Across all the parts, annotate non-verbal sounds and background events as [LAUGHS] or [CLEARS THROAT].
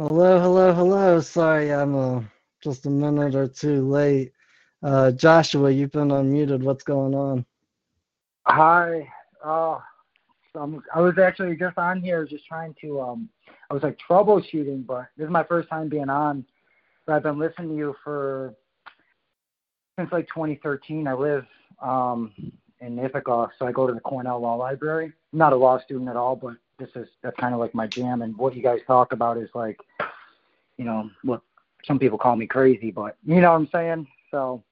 Hello, hello, hello. Sorry, I'm uh, just a minute or two late. Uh, Joshua, you've been unmuted. What's going on? Hi. Uh, I was actually just on here, just trying to. Um, I was like troubleshooting, but this is my first time being on. But I've been listening to you for since like 2013. I live um, in Ithaca, so I go to the Cornell Law Library. I'm not a law student at all, but this is that's kind of like my jam. And what you guys talk about is like, you know, what some people call me crazy, but you know what I'm saying. So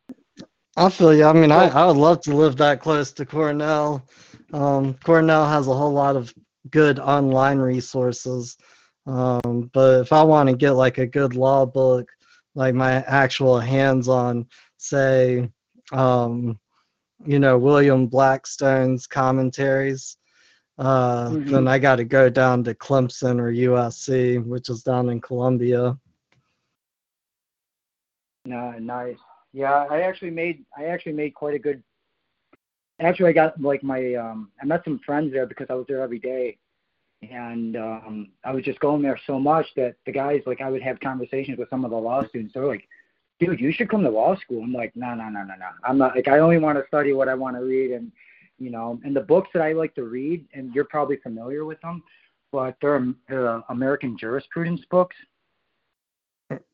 I feel you. I mean, I, I would love to live that close to Cornell. Um, Cornell has a whole lot of good online resources. Um, but if I want to get like a good law book, like my actual hands on, say, um, you know, William Blackstone's commentaries, uh, Mhm. then I got to go down to Clemson or USC, which is down in Columbia. No, nice. Yeah, I actually made I actually made quite a good. Actually, I got like my um I met some friends there because I was there every day, and um I was just going there so much that the guys like I would have conversations with some of the law students. They're like, "Dude, you should come to law school." I'm like, "No, no, no, no, no. I'm not like I only want to study what I want to read, and you know, and the books that I like to read, and you're probably familiar with them, but they're, they're American jurisprudence books,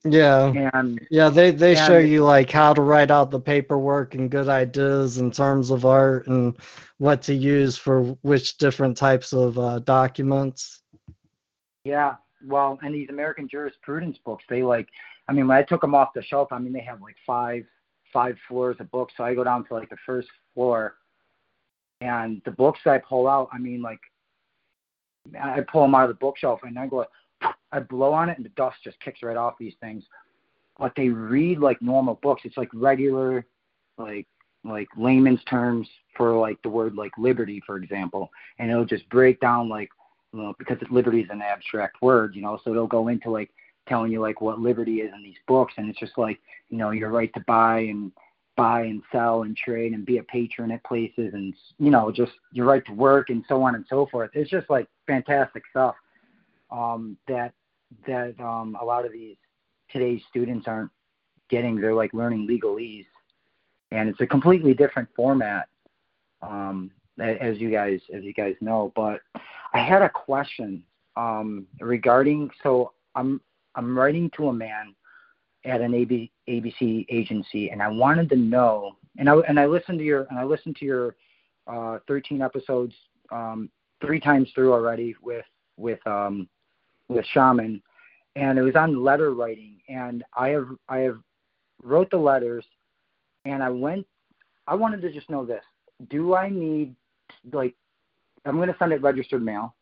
Yeah. and Yeah, they they show you like how to write out the paperwork and good ideas in terms of art and what to use for which different types of uh, documents. Yeah, well, and these American jurisprudence books, they like, I mean, when I took them off the shelf, I mean, they have like five, five floors of books. So I go down to like the first floor, And the books I pull out, I mean, like, I pull them out of the bookshelf and I go, I blow on it and the dust just kicks right off these things. But they read like normal books. It's like regular, like like layman's terms for like the word like liberty, for example, and it'll just break down like you know, because liberty is an abstract word, you know, so it'll go into like telling you like what liberty is in these books, and it's just like you know your right to buy and buy and sell and trade and be a patron at places and you know just your right to work and so on and so forth. It's just like fantastic stuff um, that that um, a lot of these today's students aren't getting. They're like learning legalese and it's a completely different format, um, as you guys as you guys know. But I had a question um, regarding. So I'm I'm writing to a man at an AB, ABC agency, and I wanted to know. And I and I listened to your and I listened to your uh, 13 episodes um, three times through already with with um, with Shaman, and it was on letter writing. And I have I have wrote the letters and I went. I wanted to just know this: Do I need like I'm going to send it registered mail?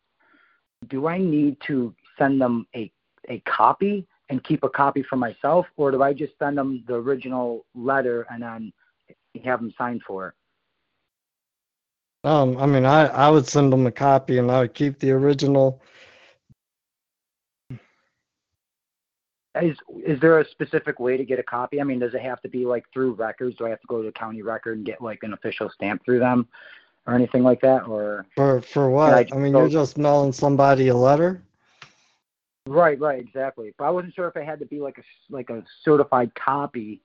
Do I need to send them a a copy and keep a copy for myself, or do I just send them the original letter and then have them sign for it? Um, I mean, I I would send them a copy and I would keep the original is is there a specific way to get a copy? I mean, does it have to be like through records? Do I have to go to the county record and get like an official stamp through them, or anything like that? Or for for what? I, I, mean, you're just mailing somebody a letter. Right, right, exactly. But I wasn't sure if it had to be like a like a certified copy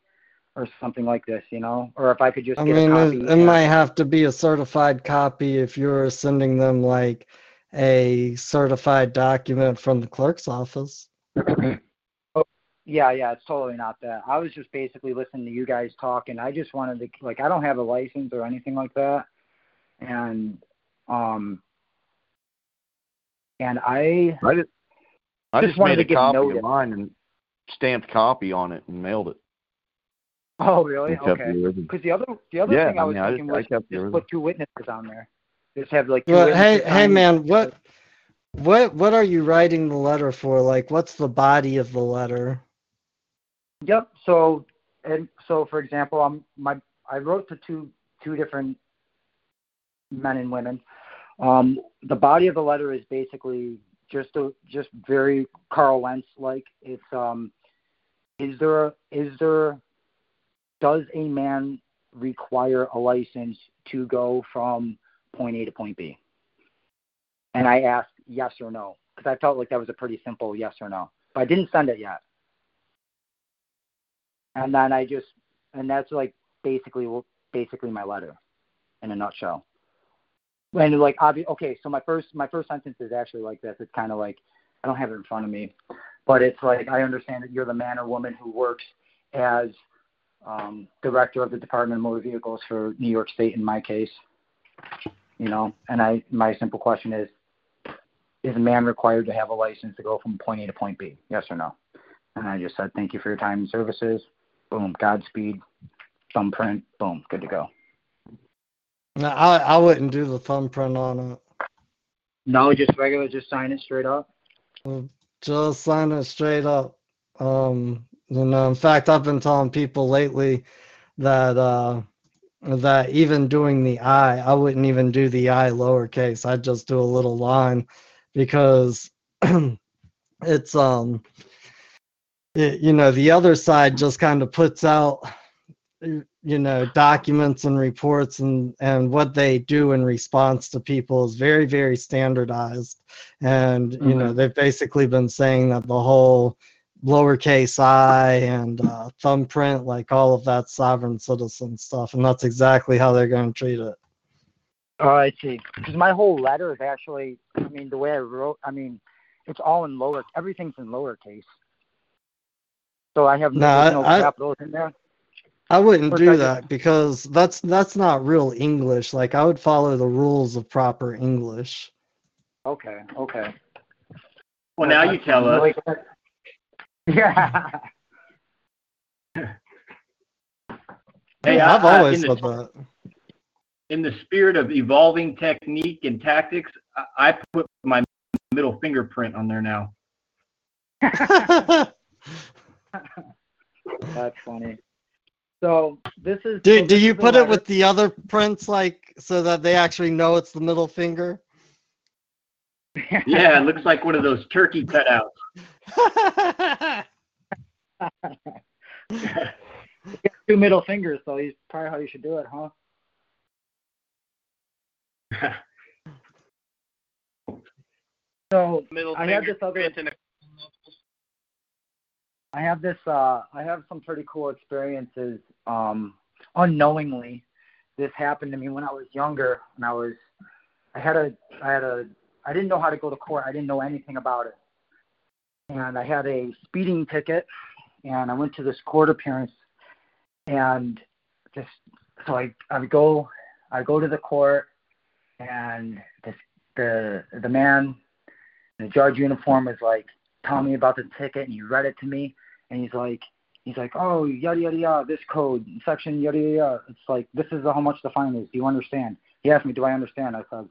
or something like this, you know, or if I could just. I mean, it, it might have to be a certified copy if you're sending them like a certified document from the clerk's office. Yeah, yeah, it's totally not that. I was just basically listening to you guys talk, and I just wanted to like I don't have a license or anything like that, and um, and I I just, I just, just wanted made a copy of mine and stamped copy on it and mailed it. Oh, really? Okay. Because the other the other yeah, thing I was I mean, thinking I just, was just put two witnesses on there. Just have like. well, hey, hey, man, what, what, what are you writing the letter for? Like, what's the body of the letter? Yep. So and so for example, I'm my I wrote to two two different men and women. Um, the body of the letter is basically just a just very Karl Lentz like. It's um, is there is there does a man require a license to go from point A to point B? And I asked yes or no because I felt like that was a pretty simple yes or no. But I didn't send it yet and then I just and that's like basically basically my letter in a nutshell. And like obvi- okay, so my first my first sentence is actually like this. It's kind of like I don't have it in front of me, but it's like I understand that you're the man or woman who works as um, director of the Department of Motor Vehicles for New York State in my case. You know, and I my simple question is is a man required to have a license to go from point A to point B? Yes or no? And I just said, thank you for your time and services boom, Godspeed, thumbprint, boom, good to go. No, I I wouldn't do the thumbprint on it. No, just regular, just sign it straight up. Just sign it straight up. Um, you know, in fact, I've been telling people lately that uh, that even doing the I, I wouldn't even do the I lowercase. I'd just do a little line because [CLEARS THROAT] it's um it, you know the other side just kind of puts out you know documents and reports and and what they do in response to people is very very standardized and mm-hmm. you know mm-hmm. they've basically been saying that the whole lowercase i and uh, thumbprint like all of that sovereign citizen stuff and that's exactly how they're going to treat it oh i see because my whole letter is actually i mean the way i wrote i mean it's all in lower everything's in lowercase so I have no, no I, capitals in there. I wouldn't do that because that's that's not real English. Like I would follow the rules of proper English. Okay. Okay. Well, now you tell us. Yeah. [LAUGHS] hey, I've I, always said that. in the spirit of evolving technique and tactics, I, I put my middle fingerprint on there now. [LAUGHS] That's funny. So this is. Do, so do this you is put it with the other prints, like, so that they actually know it's the middle finger? Yeah, it looks like one of those turkey cutouts. [LAUGHS] Two middle fingers, so he's probably how you should do it, huh? [LAUGHS] So Middle I have finger this other- print a I have this uh I have some pretty cool experiences um unknowingly this happened to me when I was younger and I was I had a I had a I didn't know how to go to court. I didn't know anything about it. And I had a speeding ticket and I went to this court appearance and just so I I would go I go to the court and this the the man in the judge uniform was like telling me about the ticket and he read it to me and he's like he's like oh yada yada yada this code section yada yada yada. It's like this is how much the fine is. Do you understand? He asked me do i understand? I said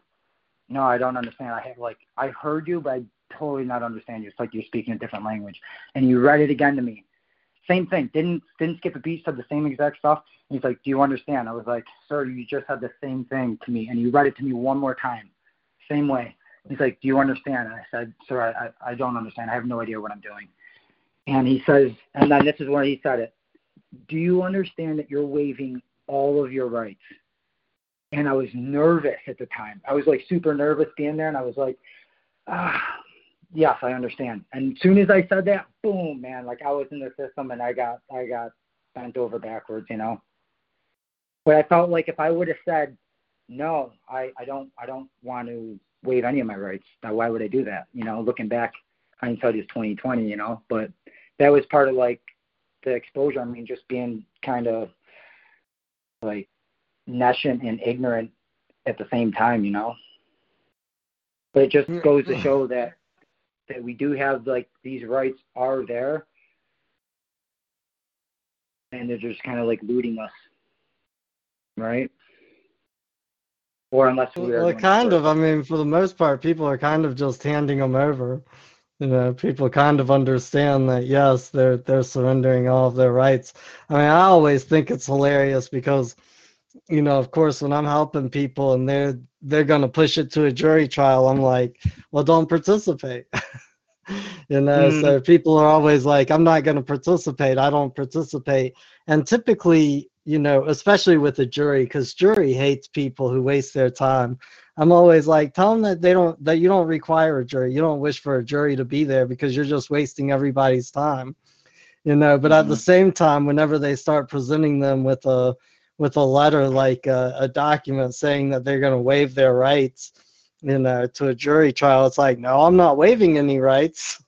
no i don't understand. I have like i heard you but i totally not understand you. It's like you're speaking a different language. And he read it again to me. Same thing. Didn't didn't skip a beat said the same exact stuff. And he's like do you understand? I was like sir you just said the same thing to me. And he read it to me one more time. Same way. He's like, "Do you understand?" And I said, "Sir, I, I, I don't understand. I have no idea what I'm doing." And he says, and then this is where he said it. Do you understand that you're waiving all of your rights? And I was nervous at the time. I was like super nervous being there, and I was like, ah, yes, I understand. And as soon as I said that, boom, man, like I was in the system, and I got I got bent over backwards, you know. But I felt like if I would have said, no, I, I don't I don't want to waive any of my rights. Now, why would I do that? You know, looking back, hindsight is twenty twenty. You know, but that was part of like the exposure. I mean, just being kind of like nescient and ignorant at the same time. You know, but it just mm. goes to mm. show that that we do have like these rights are there, and they're just kind of like looting us, right? Or unless we are Well, kind of. I mean, for the most part, people are kind of just handing them over. You know, people kind of understand that yes, they're they're surrendering all of their rights. I mean, I always think it's hilarious because, you know, of course, when I'm helping people and they're they're gonna push it to a jury trial, I'm like, well, don't participate. [LAUGHS] you know, Mm. so people are always like, I'm not gonna participate. I don't participate. And typically, you know, especially with the jury, because jury hates people who waste their time. I'm always like, tell them that they don't, that you don't require a jury. You don't wish for a jury to be there because you're just wasting everybody's time, you know. But at the mm-hmm. same time, whenever they start presenting them with a, with a letter like a, a document saying that they're going to waive their rights, you know, to a jury trial, it's like, no, I'm not waiving any rights.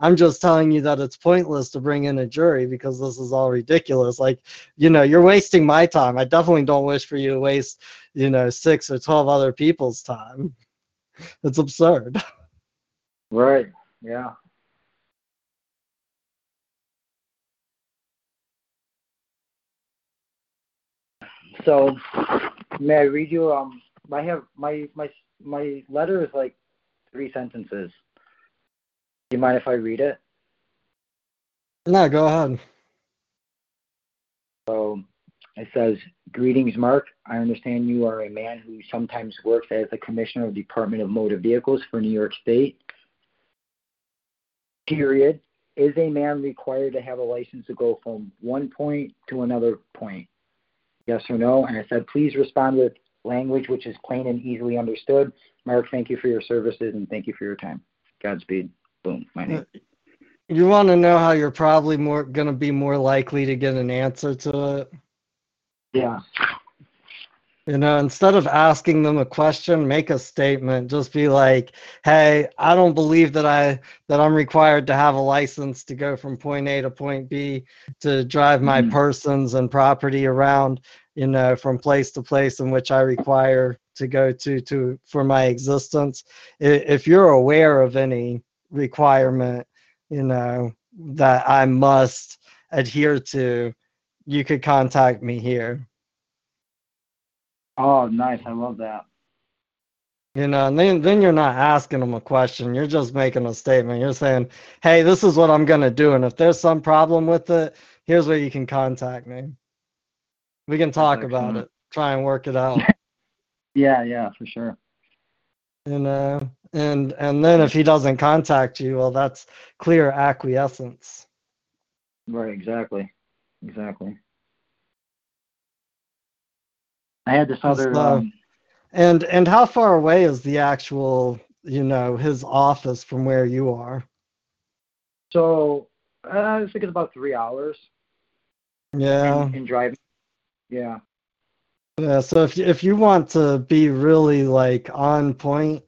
I'm just telling you that it's pointless to bring in a jury because this is all ridiculous. Like, you know, you're wasting my time. I definitely don't wish for you to waste, you know, six or 12 other people's time. [LAUGHS] It's absurd. [LAUGHS] Right. Yeah. So, may I read you? Um, I have my my my letter is like three sentences. Do you mind if I read it? No, go ahead. So it says, Greetings, Mark. I understand you are a man who sometimes works as the Commissioner of the Department of Motor Vehicles for New York State. Period. Is a man required to have a license to go from one point to another point? Yes or no? And I said, please respond with language which is plain and easily understood. Mark, thank you for your services and thank you for your time. Godspeed. Boom. My name. You want to know how you're probably more going to be more likely to get an answer to it? Yeah. You know, instead of asking them a question, make a statement. Just be like, "Hey, I don't believe that I that I'm required to have a license to go from point A to point B to drive my Mhm. persons and property around, you know, from place to place in which I require to go to to for my existence. If you're aware of any requirement, you know, that I must adhere to, you could contact me here." Oh, nice. I love that. You know, and then then you're not asking them a question. You're just making a statement. You're saying, "Hey, this is what I'm gonna do, and if there's some problem with it, here's where you can contact me. We can talk about it, try and work it out." [LAUGHS] yeah, yeah, for sure. You know, and and then if he doesn't contact you, well, that's clear acquiescence. Right. Exactly. Exactly. I had this other. Um, and and how far away is the actual, you know, his office from where you are? So uh, I think it's about three hours. Yeah. In, in driving. Yeah. Yeah. So if if you want to be really like on point,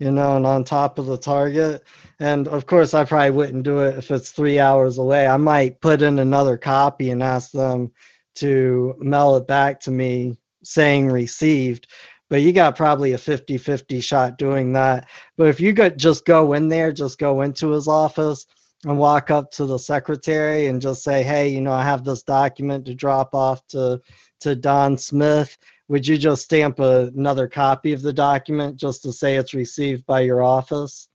you know, and on top of the target, and of course I probably wouldn't do it if it's three hours away. I might put in another copy and ask them to mail it back to me saying received. But you got probably a 50-50 shot doing that. But if you could just go in there just go into his office and walk up to the secretary and just say hey you know i have this document to drop off to to don smith would you just stamp a, another copy of the document just to say it's received by your office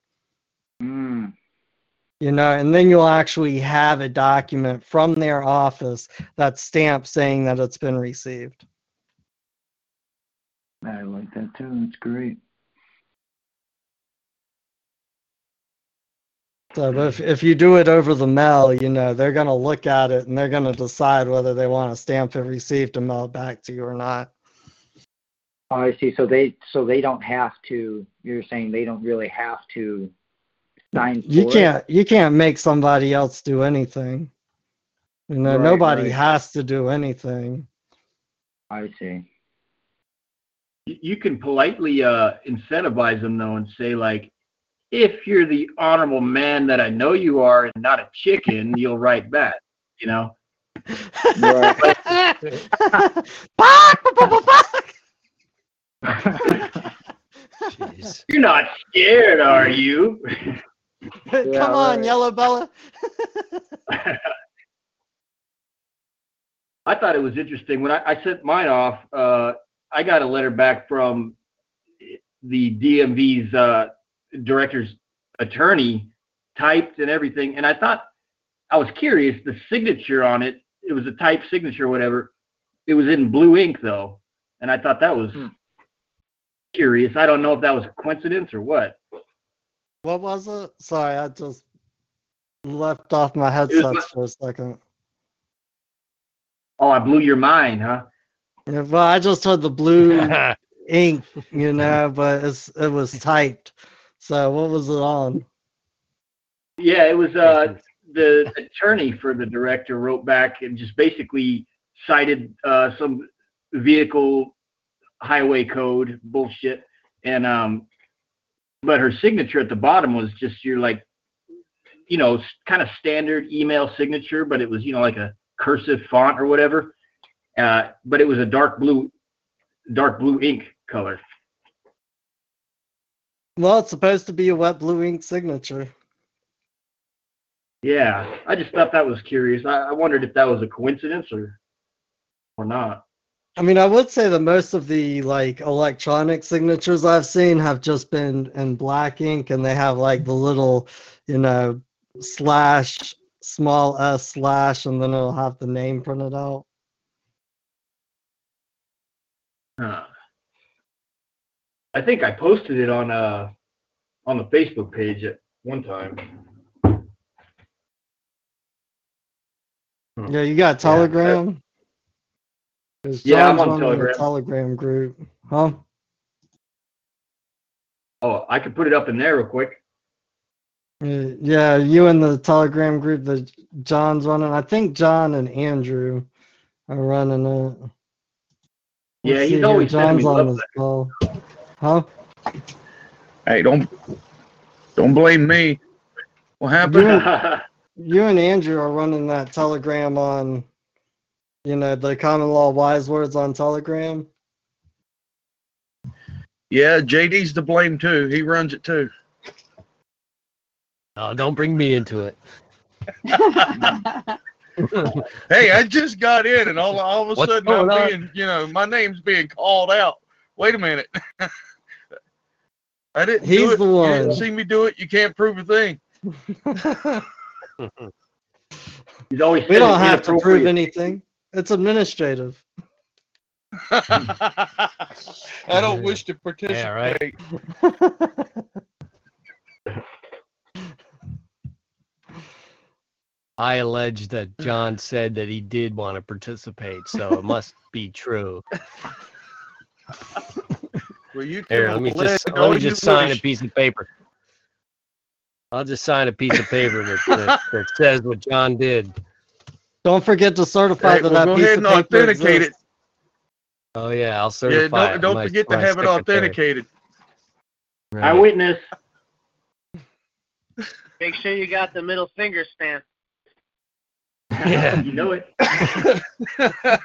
mm. you know and then you'll actually have a document from their office that's stamped saying that it's been received I like that too. That's great. So if if you do it over the mail, you know they're gonna look at it and they're gonna decide whether they want to stamp it received and mail it back to you or not. Oh, I see. So they so they don't have to. You're saying they don't really have to sign. you can't it? you can't make somebody else do anything. You know, right, nobody right. has to do anything. I see you can politely uh, incentivize them though and say like if you're the honorable man that i know you are and not a chicken you'll write back you know [LAUGHS] you're not scared are you [LAUGHS] come yeah, on right. yellow bella [LAUGHS] i thought it was interesting when i, I sent mine off uh, I got a letter back from the DMV's uh, director's attorney, typed and everything, and I thought I was curious. The signature on it, it was a type signature, or whatever. It was in blue ink though, and I thought that was hmm. Curious. I don't know if that was a coincidence or what. What was it? Sorry, I just left off my headsets for a second. Oh, I blew your mind, huh? Yeah, well, I just had the blue [LAUGHS] ink, you [LAUGHS] know, but it's it was typed. So what was it on? Yeah, it was uh the attorney for the director wrote back and just basically cited uh some vehicle highway code bullshit and um but her signature at the bottom was just your like you know kind of standard email signature but it was you know like a cursive font or whatever uh, but it was a dark blue, dark blue ink color. Well, it's supposed to be a wet blue ink signature. Yeah, I just thought that was curious. I, I wondered if that was a coincidence or or not. I mean, I would say that most of the like electronic signatures I've seen have just been in black ink, and they have like the little, you know, slash small s slash, and then it'll have the name printed out. Uh, I think I posted it on uh on the Facebook page at one time. Yeah, you got Telegram. Yeah, yeah I'm on Telegram. Telegram group, huh? Oh, I could put it up in there real quick. Yeah, you and the Telegram group that John's running. I think John and Andrew are running it. Yeah, he's always John's on this call. Huh? Hey, don't don't blame me. What happened? You you and Andrew are running that Telegram on, you know, the Common Law Wise Wordz on Telegram. Yeah, JD's to blame too. He runs it too. Oh, don't bring me into it. [LAUGHS] hey, I just got in, and all all of a What's sudden I'm being, you know, my name's being called out. wait a minute. [LAUGHS] I didn't. He's do it. the one. You didn't see me do it. You can't prove a thing. [LAUGHS] He's always we don't have to prove anything. It's administrative. [LAUGHS] I don't wish to participate. Yeah, right. I allege that John said that he did want to participate, so it must be true. Well, you Here, let me just let me you just sign a piece of paper. I'll just sign a piece of paper that, that, that says what John did. Don't forget to certify Hey, that well, that go piece ahead of and paper authenticate exists. Oh yeah, I'll Yeah, certify. don't, it. don't My- forget to my have it authenticated. Right. Eyewitness. [LAUGHS] Make sure you got the middle finger stamp. [LAUGHS] Yeah. you know it. [LAUGHS]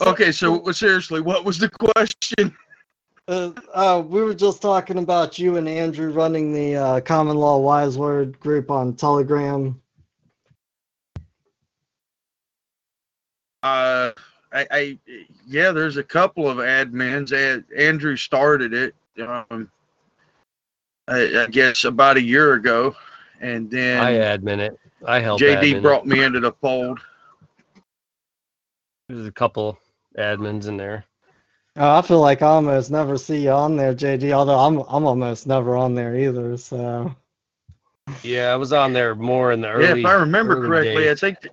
Okay, so seriously, what was the question? Uh, uh, we were just talking about you and Andrew running the uh, Common Law Wise Word group on Telegram. Uh, I, I yeah, there's a couple of admins. A- Andrew started it. Um, I, I guess about a year ago, and then I admin it. I help. JD admin it. brought me into the fold. There's a couple admins in there. Uh, I feel like I almost never see you on there, JD. Although I'm I'm almost never on there either. So Yeah, I was on there more in the early. yeah, if I remember correctly, days. I think. If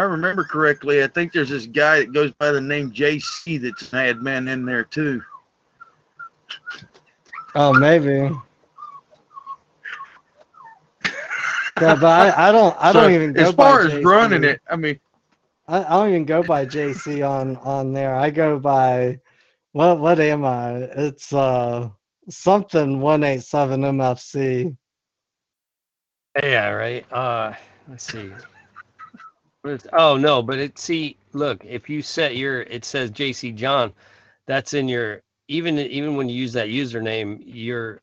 I remember correctly, I think there's this guy that goes by the name JC that's an admin in there too. oh maybe. Yeah, but I, I don't I So, don't even go as far by as JC. running it, I mean, I, I don't even go by JC on on there. I go by what what am I? It's uh something one eight seven MFC. Yeah, right. Uh, let's see. Oh no, but it see, look, if you set your, it says JC John, that's in your even even when you use that username, your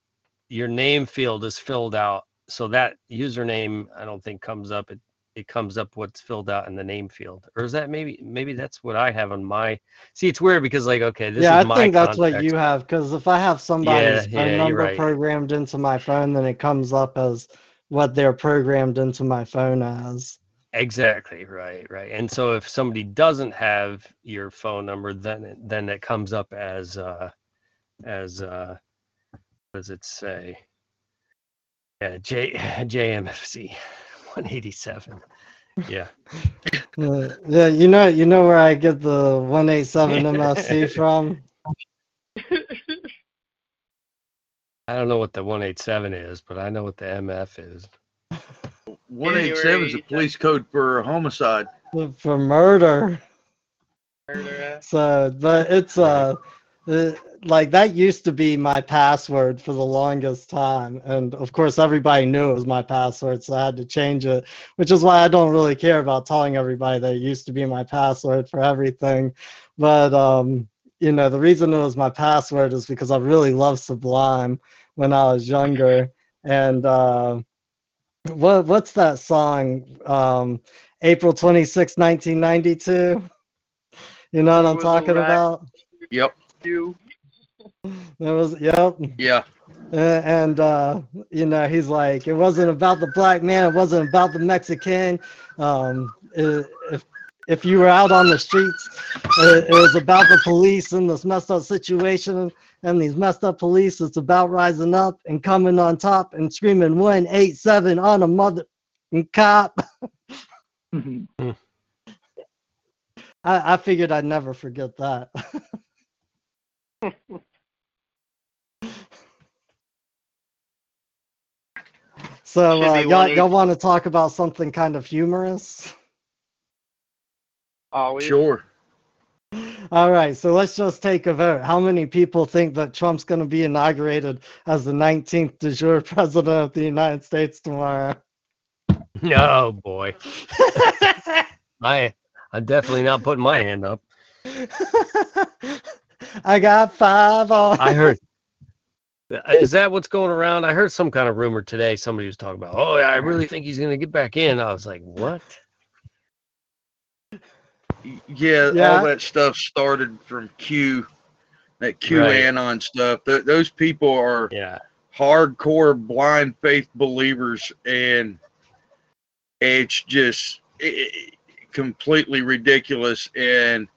your name field is filled out. So that username, I don't think comes up. It it comes up what's filled out in the name field, or is that maybe maybe that's what I have on my? See, it's weird because like okay, this yeah, is I my think that's what you have because if I have somebody's yeah, phone you're number right. programmed into my phone, then it comes up as what they're programmed into my phone as. Exactly right, right. And so if somebody doesn't have your phone number, then it, then it comes up as uh as uh what does it say? Yeah, J [LAUGHS] JMFC 187. Yeah. [LAUGHS] Uh, yeah, you know, you know where I get the one eight seven MFC [LAUGHS] from. I don't know what the 187 is, but I know what the MF is. 187 is a police code for homicide. for murder. Murder. So, but it's uh, uh, like that used to be my password for the longest time, and of course everybody knew it was my password, so I had to change it. Which is why I don't really care about telling everybody that it used to be my password for everything. But um, you know, the reason it was my password is because I really loved Sublime when I was younger, and uh, what what's that song? Um, April 26, 1992. You know what I'm talking about? Yep. You. There was, yep. Yeah. Uh, and uh, you know, he's like, it wasn't about the black man, it wasn't about the Mexican. Um, i- if if you were out on the streets, it, it was about the police and this messed up situation. And these messed up police, it's about rising up and coming on top and screaming 187 on a mother and cop. [LAUGHS] I, I figured I'd never forget that. [LAUGHS] so uh, y'all, y'all want to talk about something kind of humorous? Always. Sure. All right, so let's just take a vote. How many people think that Trump's going to be inaugurated as the 19th de jure president of the United States tomorrow? No boy. [LAUGHS] I I'm definitely not putting my hand up. [LAUGHS] I got five on. I heard. Uh, is that what's going around? I heard some kind of rumor today. Somebody was talking about, oh, yeah, I really think he's going to get back in. I was like, what? Yeah, yeah, all that stuff started from Q, that QAnon right. stuff. Th- those people are yeah. hardcore blind faith believers, and it's just it, completely ridiculous. And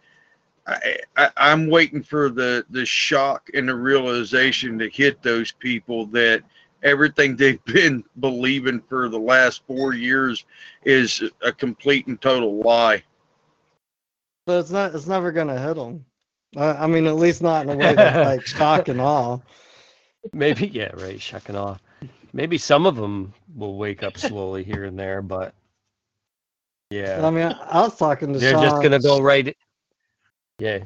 I, I, I'm waiting for the the shock and the realization to hit those people that everything [LAUGHS] they've been believing for the last four years is a complete and total lie. But it's not. It's never gonna hit them. I, I mean, at least not in a way that's like [LAUGHS] shock and awe. Maybe yeah, right. Shock and awe. Maybe some of them will wake up slowly here and there, but yeah. I mean, I was talking to. They're Sean. just gonna go right. Yeah,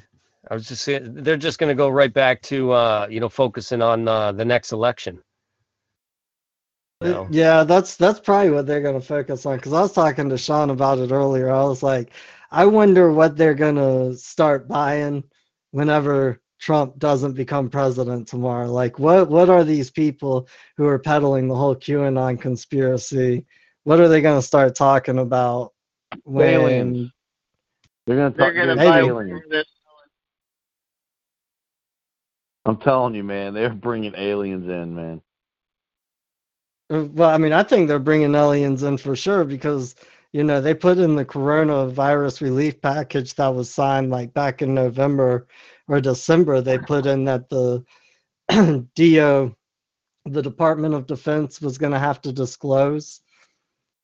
I was just saying they're just gonna go right back to uh, you know focusing on uh, the next election. Yeah, that's that's probably what they're gonna focus on. Because I was talking to Sean about it earlier. I was like, I wonder what they're gonna start buying whenever Trump doesn't become president tomorrow. Like, what what are these people who are peddling the whole QAnon conspiracy? What are they gonna start talking about when? They're gonna talk. They're gonna buy aliens. I'm telling you, man, they're bringing aliens in, man. Uh, well, I mean, I think they're bringing aliens in for sure because you know they put in the coronavirus relief package that was signed like back in November or December. They put in that the [CLEARS THROAT] DO, the Department of Defense, was going to have to disclose,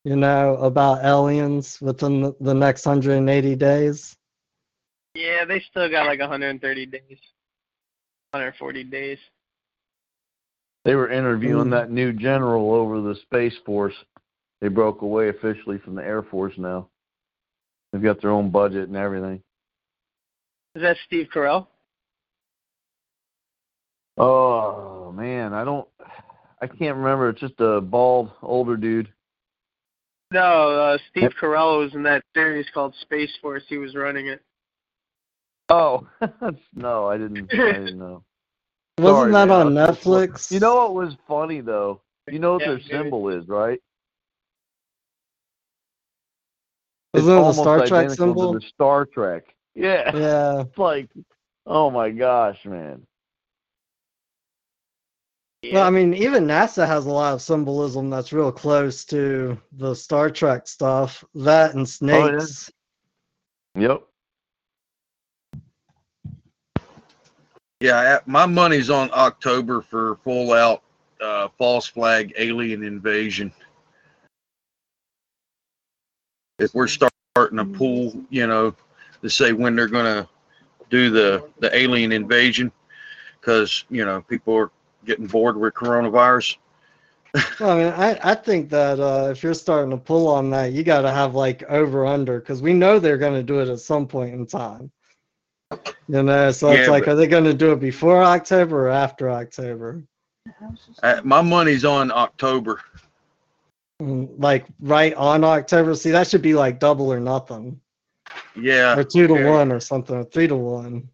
you know, about aliens within the, the next 180 days. Yeah, they still got like 130 days, 140 days. They were interviewing mm. that new general over the Space Force. They broke away officially from the Air Force now. They've got their own budget and everything. Is that Steve Carell? Oh man, I don't, I can't remember. It's just a bald older dude. No, uh, Steve Carell was in that series called Space Force. He was running it. Oh [LAUGHS] no, I didn't. I didn't [LAUGHS] know. Wasn't Sorry, that man. on Netflix? You know what was funny though? You know what yeah, their symbol is, right? Isn't it the Star Trek symbol? the Star Trek. Yeah. Yeah. [LAUGHS] It's like, oh my gosh, man. Yeah. Well, I mean, even NASA has a lot of symbolism that's real close to the Star Trek stuff. That and snakes. Oh, yeah. Yep. Yeah, my money's on October for full out uh, false flag alien invasion. If we're starting a pool, you know, to say when they're going to do the the alien invasion, because you know people are getting bored with coronavirus. well, I mean, I, I think that uh, if you're starting to pull on that, you got to have like over under because we know they're going to do it at some point in time. You know, so yeah, it's like, are they going to do it before October or after October? Uh, my money's on October. Mm, like right on October. See, that should be like double or nothing. Yeah. Or two to yeah. one or something, or three to one.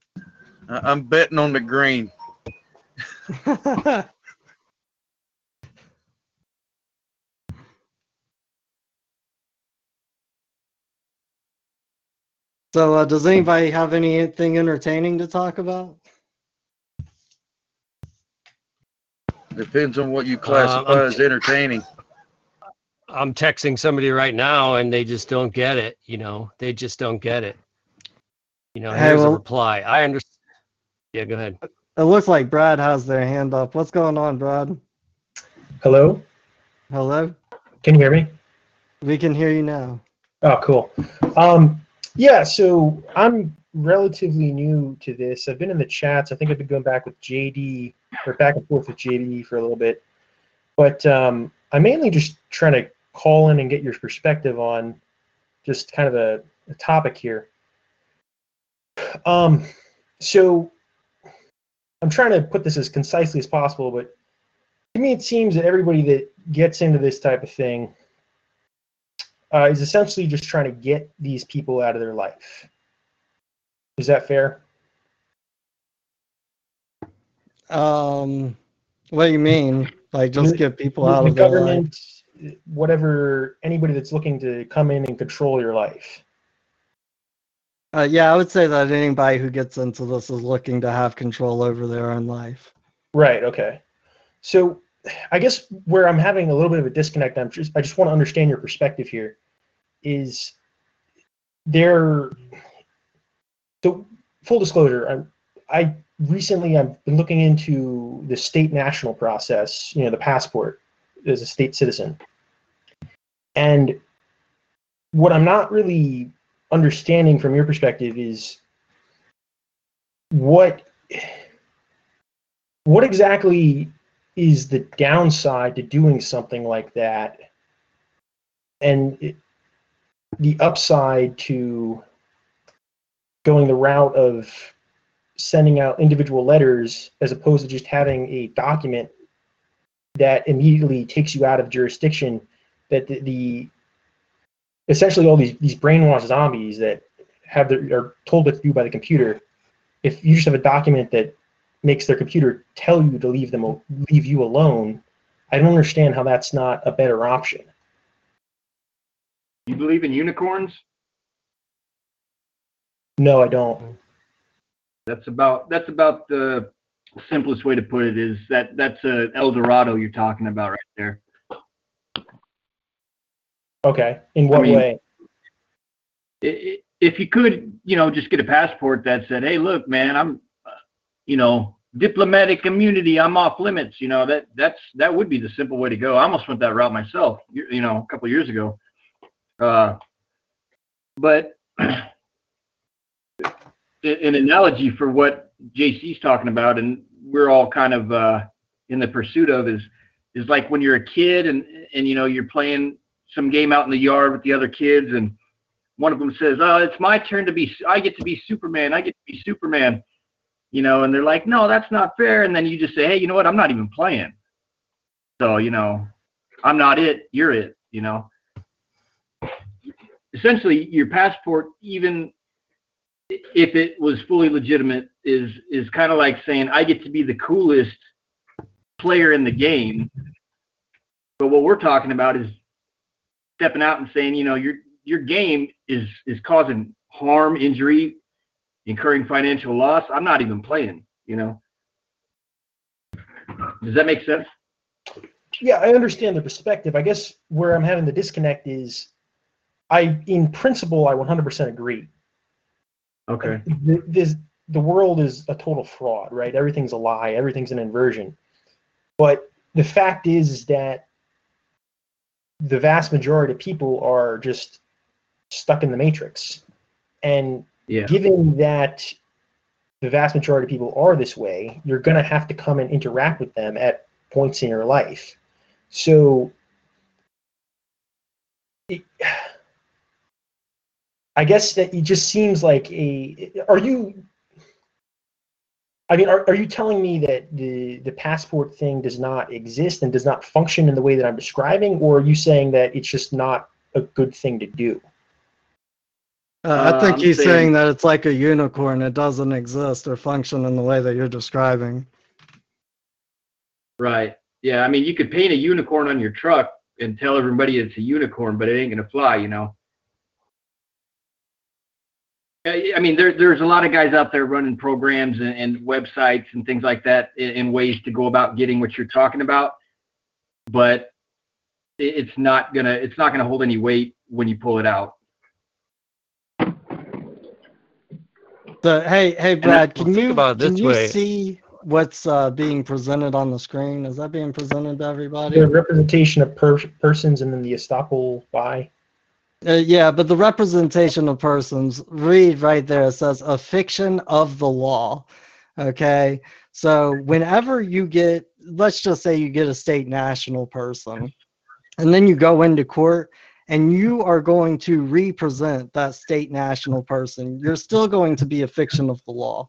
I'm betting on the green. [LAUGHS] So, uh, does anybody have anything entertaining to talk about? Depends on what you classify uh, as entertaining. I'm texting somebody right now, and they just don't get it. You know, they just don't get it. You know, here's well, a reply. I understand. Yeah, go ahead. It looks like Brad has their hand up. What's going on, Brad? Hello. Hello. Can you hear me? We can hear you now. Oh, cool. Um, yeah, so I'm relatively new to this. I've been in the chats. I think I've been going back with JD or back and forth with JD for a little bit, but um, I'm mainly just trying to call in and get your perspective on just kind of a, a topic here. Um, so I'm trying to put this as concisely as possible, but to me it seems that everybody that gets into this type of thing uh, is essentially just trying to get these people out of their life. Is that fair? Um, what do you mean? Like just get people out the of the government, life? whatever, anybody that's looking to come in and control your life. Uh, yeah, I would say that anybody who gets into this is looking to have control over their own life. Right. Okay. So, I guess where I'm having a little bit of a disconnect, I'm just I just want to understand your perspective here. Is there? So, full disclosure, I I recently I've been looking into the state national process. You know, the passport as a state citizen, and what I'm not really understanding from your perspective is what what exactly is the downside to doing something like that? And it, the upside to going the route of sending out individual letters as opposed to just having a document that immediately takes you out of jurisdiction that the, the essentially all these these brainwashed zombies that have their are told what to do by the computer. If you just have a document that makes their computer tell you to leave them leave you alone, I don't understand how that's not a better option. You believe in unicorns? No, I don't. That's about that's about the simplest way to put it. Is that that's a El Dorado you're talking about right there. Okay. In what I mean, way? If you could, you know, just get a passport that said, "Hey, look, man, I'm, uh, you know, diplomatic immunity. I'm off limits." You know, that that's that would be the simple way to go. I almost went that route myself. You, you know, a couple of years ago. Uh, but [CLEARS THROAT] an analogy for what JC's talking about, and we're all kind of uh, in the pursuit of, is is like when you're a kid and and you know you're playing some game out in the yard with the other kids, and one of them says, "Oh, it's my turn to be. I get to be Superman. I get to be Superman." You know, and they're like, "No, that's not fair." And then you just say, "Hey, you know what? I'm not even playing." So you know, I'm not it. You're it. You know. Essentially, your passport, even if it was fully legitimate, is is kind of like saying, "I get to be the coolest player in the game." But what we're talking about is stepping out and saying, you know, your your game is is causing harm, injury, incurring financial loss. I'm not even playing. You know. Does that make sense? Yeah, I understand the perspective. I guess where I'm having the disconnect is, I in principle I 100% agree. Okay. The, this, the world is a total fraud, right? Everything's a lie. Everything's an inversion. But the fact is, is that the vast majority of people are just stuck in the matrix. And Yeah. given that the vast majority of people are this way, you're going to have to come and interact with them at points in your life. So it, [SIGHS] I guess that it just seems like a. Are you? I mean, are, are you telling me that the the passport thing does not exist and does not function in the way that I'm describing, or are you saying that it's just not a good thing to do? Uh, I Uh, think I'm he's saying- saying that it's like a unicorn. It doesn't exist or function in the way that you're describing. Right. Yeah. I mean, you could paint a unicorn on your truck and tell everybody it's a unicorn, but it ain't gonna fly. You know. I I mean, there, there's a lot of guys out there running programs and, and websites and things like that in, in ways to go about getting what you're talking about, but it, it's not gonna it's not gonna hold any weight when you pull it out. The hey hey Brad, can think you about it can this you way. see what's uh, being presented on the screen? Is that being presented to everybody? The representation of per- persons and then the estoppel by. Uh, yeah, but the representation of persons, read right there, it says a fiction of the law. Okay. So whenever you get, let's just say you get a state national person, and then you go into court and you are going to represent that state national person, you're still going to be a fiction of the law.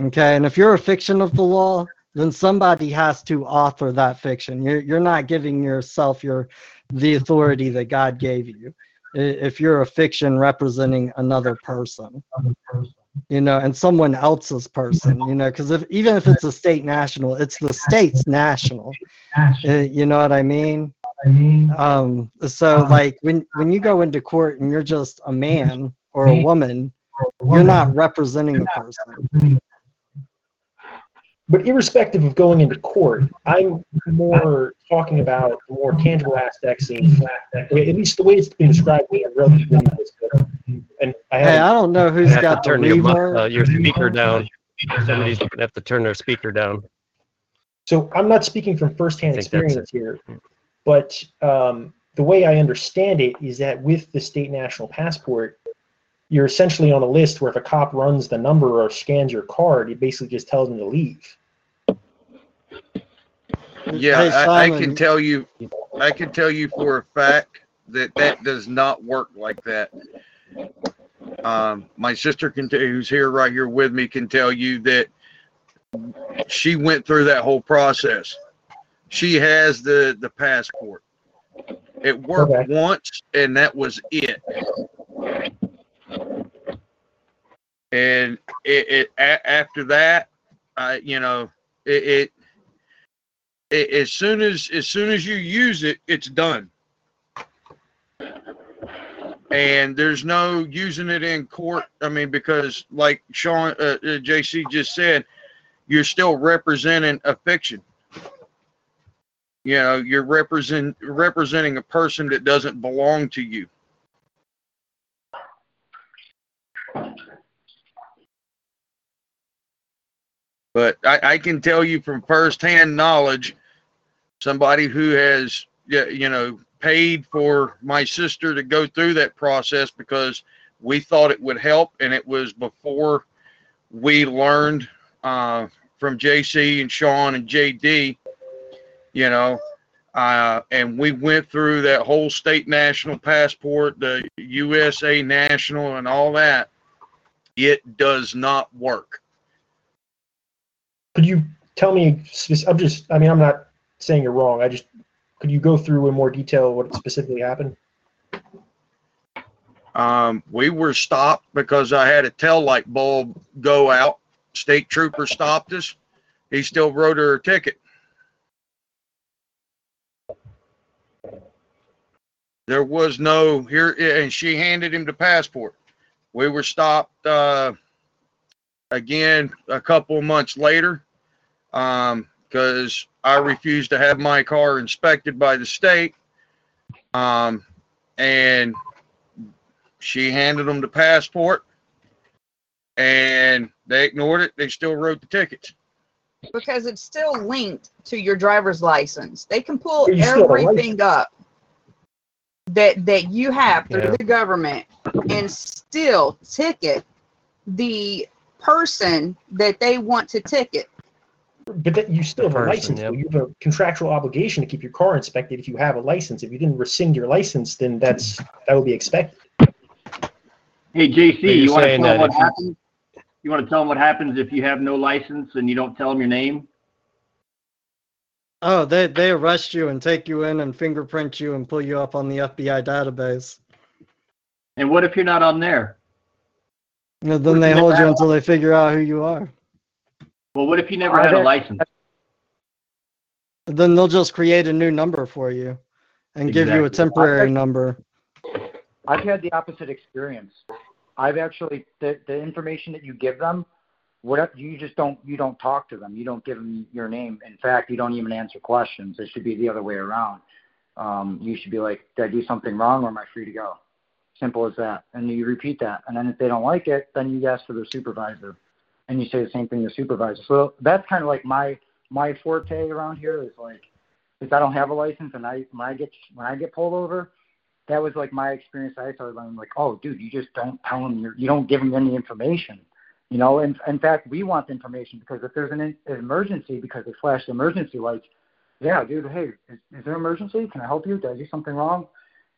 Okay. And if you're a fiction of the law, then somebody has to author that fiction. You're, you're not giving yourself your the authority that God gave you. If you're a fiction representing another person, you know, and someone else's person, you know, because if even if it's a state national, it's the state's national. Uh, You know what I mean? Um, so like when when you go into court and you're just a man or a woman, you're not representing a person. But irrespective of going into court, I'm more talking about the more tangible aspects of, at least the way it's been described. to me, I'm relatively new to this, but- And I Hey, haven't I don't know who's got to the turn your, uh, your speaker down. Somebody's gonna have to turn their speaker down. So I'm not speaking from firsthand I experience here, but um, the way I understand it is that with the state national passport, you're essentially on a list where if a cop runs the number or scans your card, it basically just tells them to leave. Yeah, Hey, I, I can tell you, I can tell you for a fact that that does not work like that. Um, my sister can, tell, who's here right here with me, can tell you that she went through that whole process. She has the the passport. It worked Okay. once, and that was it. And it, it a, after that, I you know it, it a- as soon as as soon as you use it, it's done. And there's no using it in court. I mean, because like Sean, uh, uh, JC just said, you're still representing a fiction. You know, you're represent representing a person that doesn't belong to you. But I, I can tell you from firsthand knowledge, somebody who has, you know, paid for my sister to go through that process because we thought it would help, and it was before we learned uh, from JC and Sean and JD, you know, uh, and we went through that whole state national passport, the USA national, and all that. It does not work. Could you tell me? I'm just. I mean, I'm not saying you're wrong. I just. Could you go through in more detail what specifically happened? Um, we were stopped because I had a tail light bulb go out. State trooper stopped us. He still wrote her a ticket. There was no here, and she handed him the passport. We were stopped uh, again a couple months later because I refused to have my car inspected by the state. Um, and she handed them the passport and they ignored it. They still wrote the tickets. because it's still linked to your driver's license. They can pull You still have a everything up that that you have through Yeah. the government and still ticket the person that they want to ticket. But that you still have a license. yeah. though. You have a contractual obligation to keep your car inspected if you have a license. If you didn't rescind your license, then that's that would be expected. Hey, JC, you're you want to tell them what happens? You want to tell them what happens if you have no license and you don't tell them your name? Oh, they they arrest you and take you in and fingerprint you and pull you up on the FBI database. And what if you're not on there? And then they hold you until they figure out who you are. Well, what if you never had a license? Then they'll just create a new number for you and give you a Exactly. temporary number. I've had the opposite experience. I've actually the the information that you give them, what you just don't you don't talk to them. You don't give them your name. In fact, you don't even answer questions. It should be the other way around. Um, you should be like, did I do something wrong or am I free to go? Simple as that. And you repeat that. And then if they don't like it, then you ask for their supervisor, and you say the same thing to the supervisor. So that's kind of like my my forte around here is like, if I don't have a license and I when I get when I get pulled over, that was like my experience. I started learning like, oh, dude, you just don't tell them, you're, you don't give them any information, you know. And in fact, we want the information because if there's an, in, an emergency because they flash the emergency lights, yeah, dude, hey, is, is there an emergency? Can I help you? Did I do something wrong?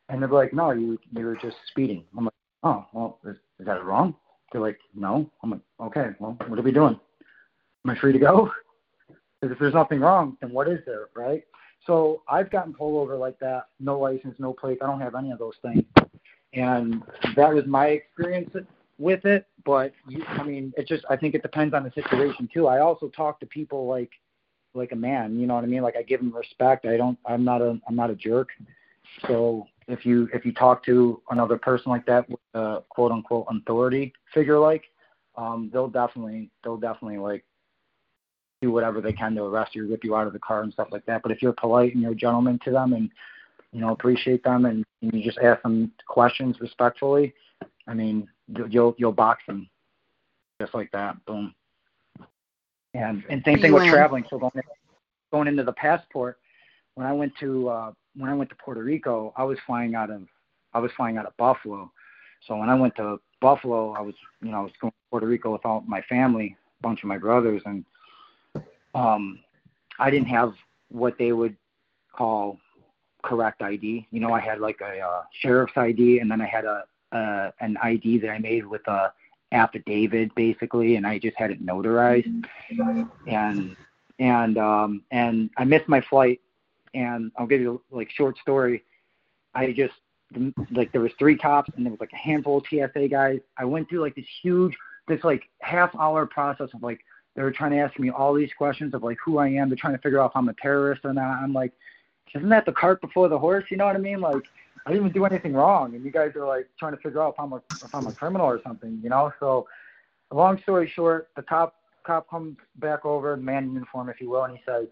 And they're like, no, you you were just speeding. I'm like, oh, well, is, is that wrong? They're like, no. I'm like, okay, well, what are we doing? Am I free to go? Because if there's nothing wrong, then what is there, right? So I've gotten pulled over like that, no license, no plate. I don't have any of those things, and that was my experience with it. But you, I mean, it just I think it depends on the situation too. I also talk to people like like a man, you know what I mean? Like I give them respect. I don't. I'm not a I'm not a jerk. So if you if you talk to another person like that with a quote unquote authority figure like, um, they'll definitely they'll definitely like do whatever they can to arrest you, rip you out of the car and stuff like that. But if you're polite and you're a gentleman to them and you know appreciate them and, and you just ask them questions respectfully, I mean you'll you'll box them just like that. Boom. And and same thing with traveling. So going going into the passport, when I went to uh, when I went to Puerto Rico, I was flying out of I was flying out of Buffalo. So when I went to Buffalo, I was you know I was going to Puerto Rico with all my family, a bunch of my brothers, and um, I didn't have what they would call correct ID. You know, I had like a uh, sheriff's ID, and then I had a uh, an ID that I made with a affidavit basically, and I just had it notarized. And and um, and I missed my flight, and I'll give you like short story. I just like there was three cops and there was like a handful of TSA guys. I went through like this huge, this like half hour process of like they were trying to ask me all these questions of like who I am. They're trying to figure out if I'm a terrorist or not. I'm like, isn't that the cart before the horse? You know what I mean? Like I didn't even do anything wrong, and you guys are like trying to figure out if I'm a if I'm a criminal or something, you know. So, long story short, the cop cop comes back over, man in uniform, if you will, and he says,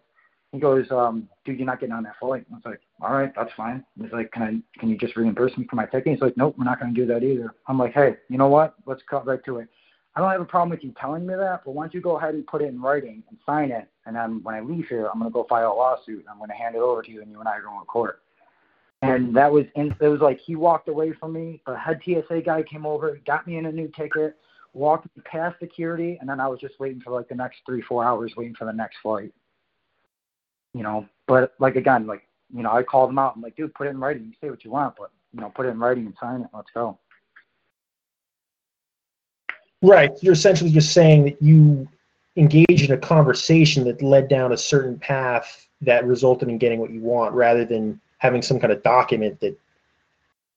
he goes, um, dude, you're not getting on that flight. I was like, all right, that's fine. He's like, can I can you just reimburse me for my ticket? He's like, nope, we're not going to do that either. I'm like, hey, you know what? Let's cut right to it. I don't have a problem with you telling me that, but why don't you go ahead and put it in writing and sign it, and then when I leave here, I'm going to go file a lawsuit. And I'm going to hand it over to you, and you and I are going to court. And that was in, it was like he walked away from me. The head TSA guy came over, got me in a new ticket, walked me past security, and then I was just waiting for like the next three, four hours, waiting for the next flight. You know, but like again, like you know, I called him out. I'm like, dude, put it in writing. You say what you want, but you know, put it in writing and sign it. Let's go. Right. You're essentially just saying that you engaged in a conversation that led down a certain path that resulted in getting what you want, rather than having some kind of document that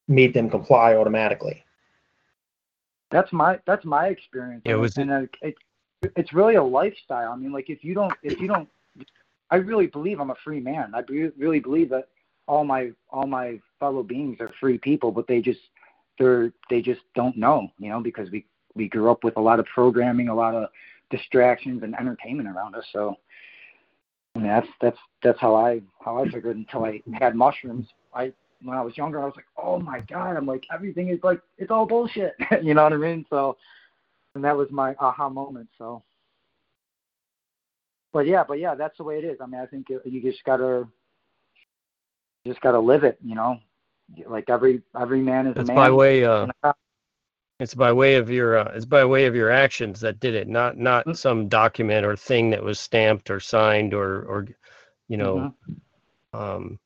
made them comply automatically. That's my that's my experience. Yeah, was and it, it, it's really a lifestyle. I mean, like if you don't if you don't, I really believe I'm a free man. I be, really believe that all my all my fellow beings are free people, but they just they're they just don't know, you know, because we we grew up with a lot of programming, a lot of distractions and entertainment around us. So I mean, that's that's that's how I how I figured until I had mushrooms. I when I was younger, I was like, oh my god, I'm like everything is like it's all bullshit. [LAUGHS] you know what I mean? So, and that was my aha moment. So, but yeah, but yeah, that's the way it is. I mean, I think you just gotta you just gotta live it. You know, like every every man is man. by way. Uh, it's by way of your. Uh, it's by way of your actions that did it, not not Mm-hmm. some document or thing that was stamped or signed or or, you know, Mm-hmm. um,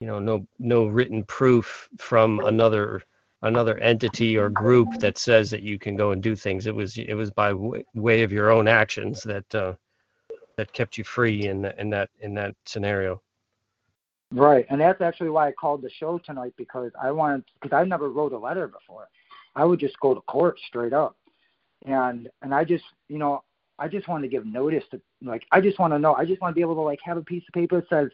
you know, no no written proof from another another entity or group that says that you can go and do things. It was it was by w- way of your own actions that uh, that kept you free in that in that in that scenario. Right, and that's actually why I called the show tonight because I wanted because I never wrote a letter before. I would just go to court straight up, and and I just you know I just wanted to give notice to like I just want to know I just want to be able to like have a piece of paper that says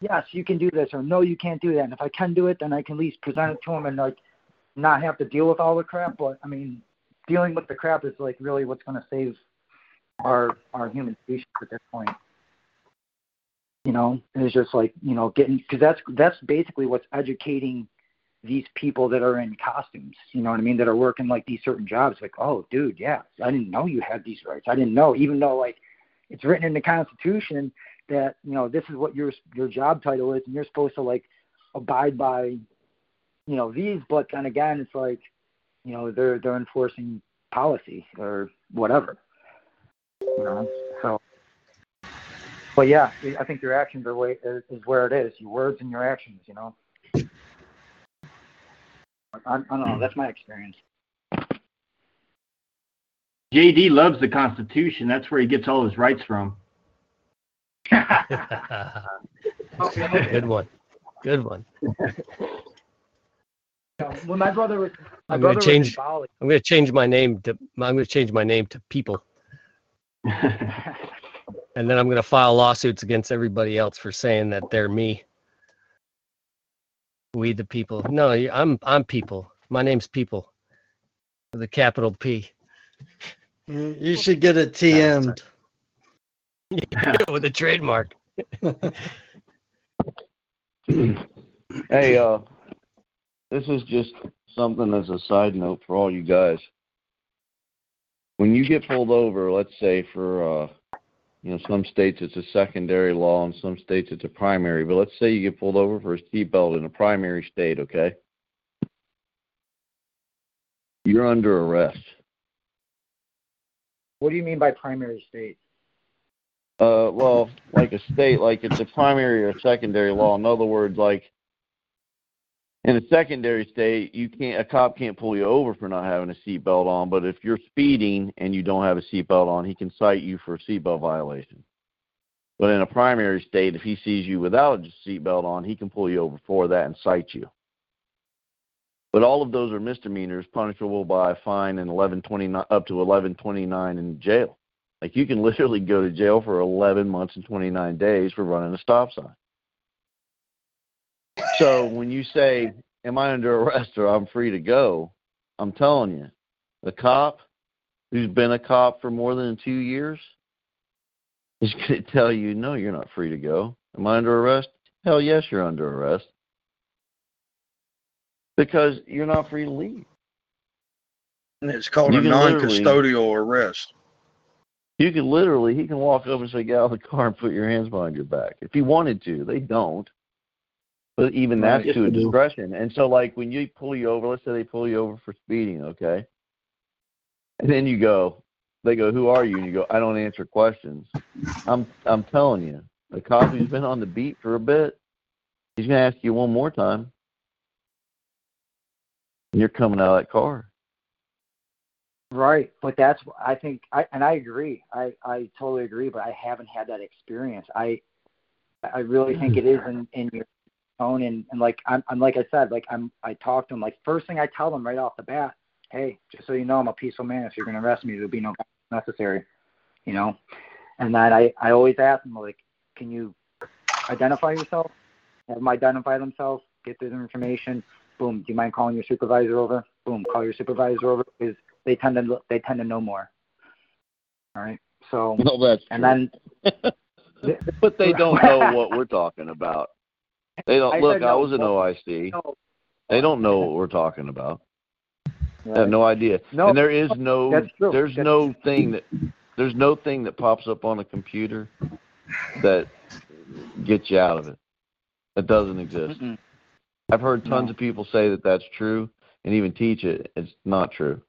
yes you can do this or no you can't do that and if I can do it then I can at least present it to them and like not have to deal with all the crap. But I mean dealing with the crap is like really what's going to save our our human species at this point. You know it's just like you know getting because that's that's basically what's educating these people that are in costumes you know what i mean that are working like these certain jobs. Like oh dude yeah i didn't know you had these rights. I didn't know even though like it's written in the constitution that you know this is what your your job title is and you're supposed to like abide by you know these. But then again it's like you know they're they're enforcing policy or whatever you know so but yeah, I think your actions are way is, is where it is. Your words and your actions, you know. I, I don't know. That's my experience. JD loves the Constitution. That's where he gets all his rights from. [LAUGHS] Good one. Good one. when my brother was, my I'm brother gonna change. was. I'm gonna change my name to. I'm gonna change my name to People, [LAUGHS] and then I'm gonna file lawsuits against everybody else for saying that they're me. We the people. No, I'm I'm people. My name's people. With a capital P. You you should get it TM'd. [LAUGHS] With a trademark. [LAUGHS] Hey, uh, this is just something as a side note for all you guys. When you get pulled over, let's say for, uh, you know, some states it's a secondary law, and some states it's a primary. But let's say you get pulled over for a seatbelt in a primary state, okay? You're under arrest. What do you mean by primary state? Uh, well, like a state, like it's a primary or secondary law. In other words, like in a secondary state, you can't a cop can't pull you over for not having a seatbelt on. But if you're speeding and you don't have a seatbelt on, he can cite you for a seatbelt violation. But in a primary state, if he sees you without a seatbelt on, he can pull you over for that and cite you. But all of those are misdemeanors, punishable by a fine and eleven twenty nine up to eleven twenty nine in jail. Like you can literally go to jail for 11 months and 29 days for running a stop sign. So when you say, "Am I under arrest or I'm free to go?" I'm telling you, the cop who's been a cop for more than two years is [LAUGHS] going to tell you, "No, you're not free to go." Am I under arrest? Hell yes, you're under arrest because you're not free to leave. And it's called You a non-custodial arrest. You can literally, he can walk up and say, "Get out of the car and put your hands behind your back." If he wanted to, they don't. But even that's Yes, to a discretion. And so, like when you pull you over, let's say they pull you over for speeding, okay, and then you go, they go, "Who are you?" And you go, "I don't answer questions." I'm I'm telling you, the cop who's been on the beat for a bit, he's gonna ask you one more time. And you're coming out of that car. Right, but that's I think I and I agree. I I totally agree, but I haven't had that experience. I I really think hmm. it is in in your tone and and like I'm I'm like I said, like I'm I talk to them like first thing I tell them right off the bat, hey, just so you know, I'm a peaceful man. If you're gonna arrest me, there'll be no necessary, you know. And then I I always ask them like, can you identify yourself? Have them identify themselves, get their information. Boom. Do you mind calling your supervisor over? Boom. Call your supervisor over because they tend to they tend to know more. All right. So that's and true. then [LAUGHS] but they don't know what we're talking about. They don't I look. said I was an OIC. no. They don't know what we're talking about. They Right. have no idea. No, and there is no. There's That's- no thing that. There's no thing that pops up on a computer that gets you out of it. That doesn't exist. Mm-mm. I've heard tons No. of people say that that's true and even teach it. It's not true.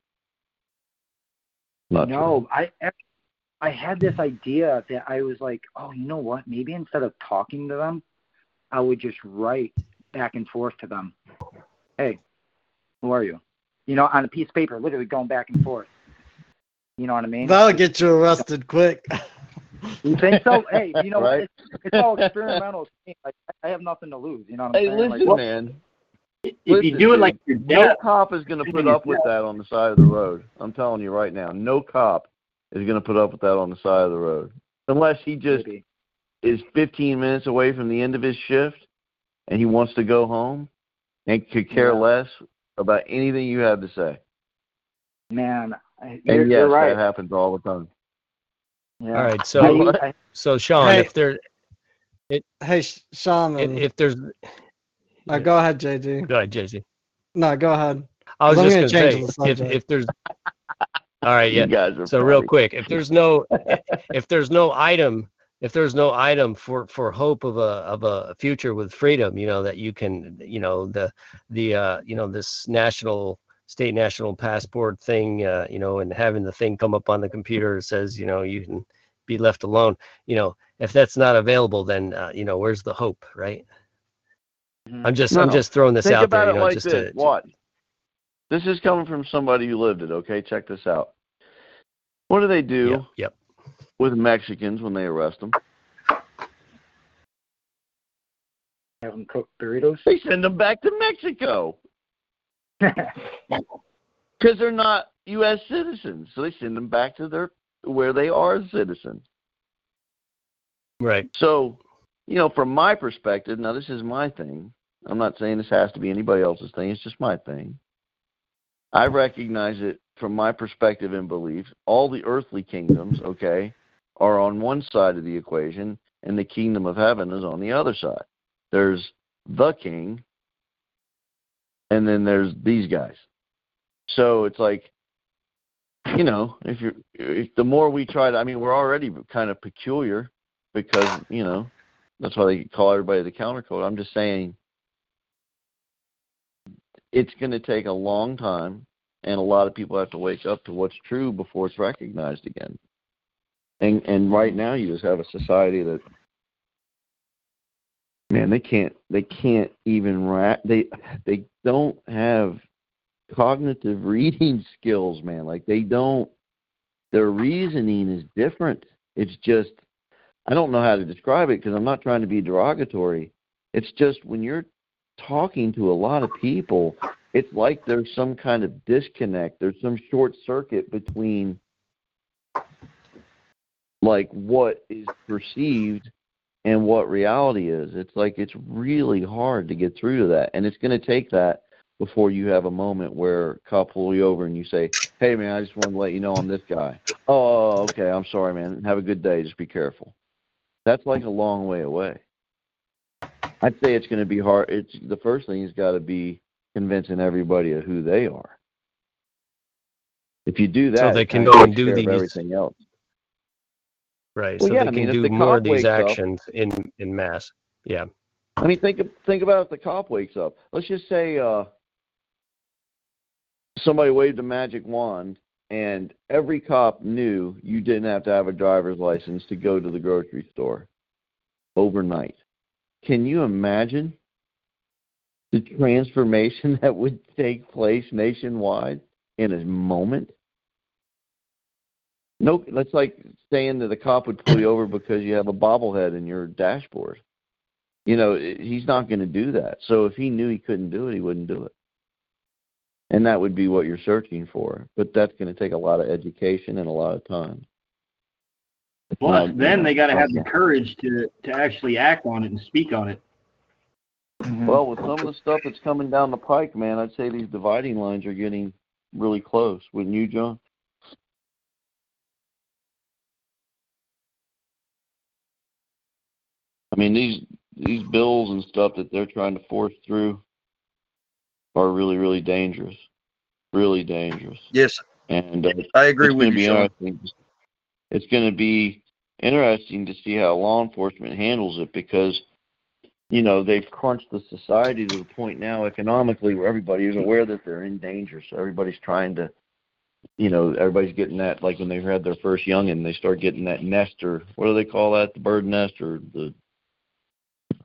Not true. no, I I had this idea that I was like, oh, you know what? Maybe instead of talking to them, I would just write back and forth to them. Hey, who are you? You know, on a piece of paper, literally going back and forth. You know what I mean? That'll get you arrested quick. You think so? [LAUGHS] hey, you know, Right? it's, it's all experimental. Like, I have nothing to lose. You know what I'm Hey, saying? listen, like, man. If you do it dude, like your no cop is going to put up with that on the side of the road. I'm telling you right now, no cop is going to put up with that on the side of the road unless he just maybe. Is 15 minutes away from the end of his shift and he wants to go home and could care Yeah. less about anything you have to say. man, you're, And yes, you're right. that happens all the time. Yeah. All right. So I, so Sean, Hey. if there Hey, Sean, Shaman. if, if there's uh, go ahead, JD. go ahead, JC. No, go ahead. I was just gonna gonna change say the if subject. if there's all right, [LAUGHS] yeah. You guys are So real quick, if there's no [LAUGHS] if there's no item if there's no item for for hope of a of a future with freedom, you know that you can you know the the uh you know this national state national passport thing uh you know and having the thing come up on the computer that says you know you can be left alone you know if that's not available then uh, you know where's the hope right i'm just i'm No. just throwing this Think out about there you it know like just this. to Watch. This is coming from somebody who lived it, okay? Check this out. What do they do yep, yep with Mexicans when they arrest them? have them cook burritos. They send them back to Mexico [LAUGHS] because they're not U.S. citizens. So they send them back to their where they are citizens. right So, you know, from my perspective, now this is my thing. I'm not saying this has to be anybody else's thing. It's just my thing. I recognize it from my perspective and belief. All the earthly kingdoms, okay, are on one side of the equation, and the kingdom of heaven is on the other side. There's the king, and then there's these guys. So it's like, you know, if you're, if the more we try to, I mean, we're already kind of peculiar because, you know, that's why they call everybody the counter code. I'm just saying it's going to take a long time, and a lot of people have to wake up to what's true before it's recognized again. And and right now, you just have a society that, man, they can't they can't even ra- they they don't have cognitive [LAUGHS] reading skills, man. Like they don't. Their reasoning is different. It's just I don't know how to describe it because I'm not trying to be derogatory. It's just when you're talking to a lot of people, it's like there's some kind of disconnect. There's some short circuit between like what is perceived and what reality is. It's like it's really hard to get through to that. And it's going to take that before you have a moment where a cop pull you over and you say, "Hey man, I just want to let you know I'm this guy." Oh, okay. I'm sorry, man. Have a good day. Just be careful. That's like a long way away. I'd say it's going to be hard. It's the first thing has got to be convincing everybody of who they are. If you do that, So they can go and do these- everything else. Right. Well, so yeah, they I can if do the more of these wakes up- actions in in mass. Yeah. I mean, think think about if the cop wakes up. Let's just say uh, somebody waved a magic wand, and every cop knew you didn't have to have a driver's license to go to the grocery store overnight. Can you imagine the transformation [LAUGHS] that would take place nationwide in a moment? No, that's like saying that the cop would pull you over because you have a bobblehead in your dashboard. You know, he's not going to do that. So if he knew he couldn't do it, he wouldn't do it. And that would be what you're searching for. But that's going to take a lot of education and a lot of time. Plus, Um, then they got to have the courage to to actually act on it and speak on it. Well, with some of the stuff that's coming down the pike, man, I'd say these dividing lines are getting really close. Wouldn't you, John? I mean, these these bills and stuff that they're trying to force through are really, really dangerous. Really dangerous. Yes, And uh, I agree with you, be Sean. interesting. It's going to be interesting to see how law enforcement handles it because, you know, they've crunched the society to the point now economically where everybody is aware that they're in danger. So everybody's trying to, you know, everybody's getting that like when they had their first youngin, they start getting that nest or what do they call that? The bird nest or the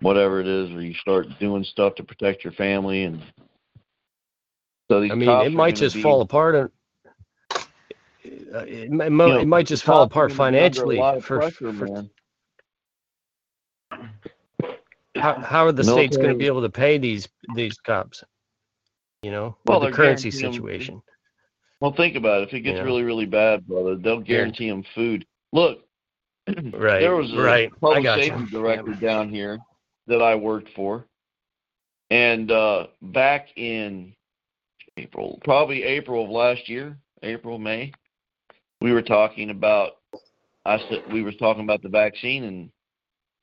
whatever it is, where you start doing stuff to protect your family and. So these I mean, it might just be- fall apart. And, uh, it, might, you know, it might just fall apart gonna be under financially. A lot of for, pressure, for man. how how are the states going to be able to pay these these cops? You know, Well, with the currency guaranteeing them- situation. Well, think about it. If it gets Yeah. really, really bad, brother, they'll guarantee them food. Look, [CLEARS THROAT] Right, there was a right. Public safety director down here that I worked for, and uh, back in April, probably April of last year, April May, we were talking about. I said we were talking about the vaccine, and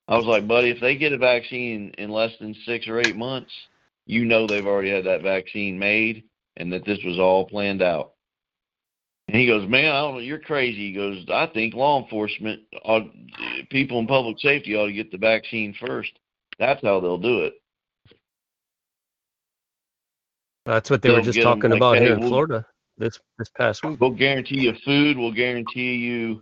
I was like, buddy, if they get a vaccine in less than six or eight months, you know they've already had that vaccine made, and that this was all planned out. And he goes, man, I don't know, you're crazy. He goes, I think law enforcement, ought, people in public safety ought to get the vaccine first. That's how they'll do it. That's what they were They'll just talking like, about hey, here in we'll- Florida this this past week. We'll guarantee you food. We'll guarantee you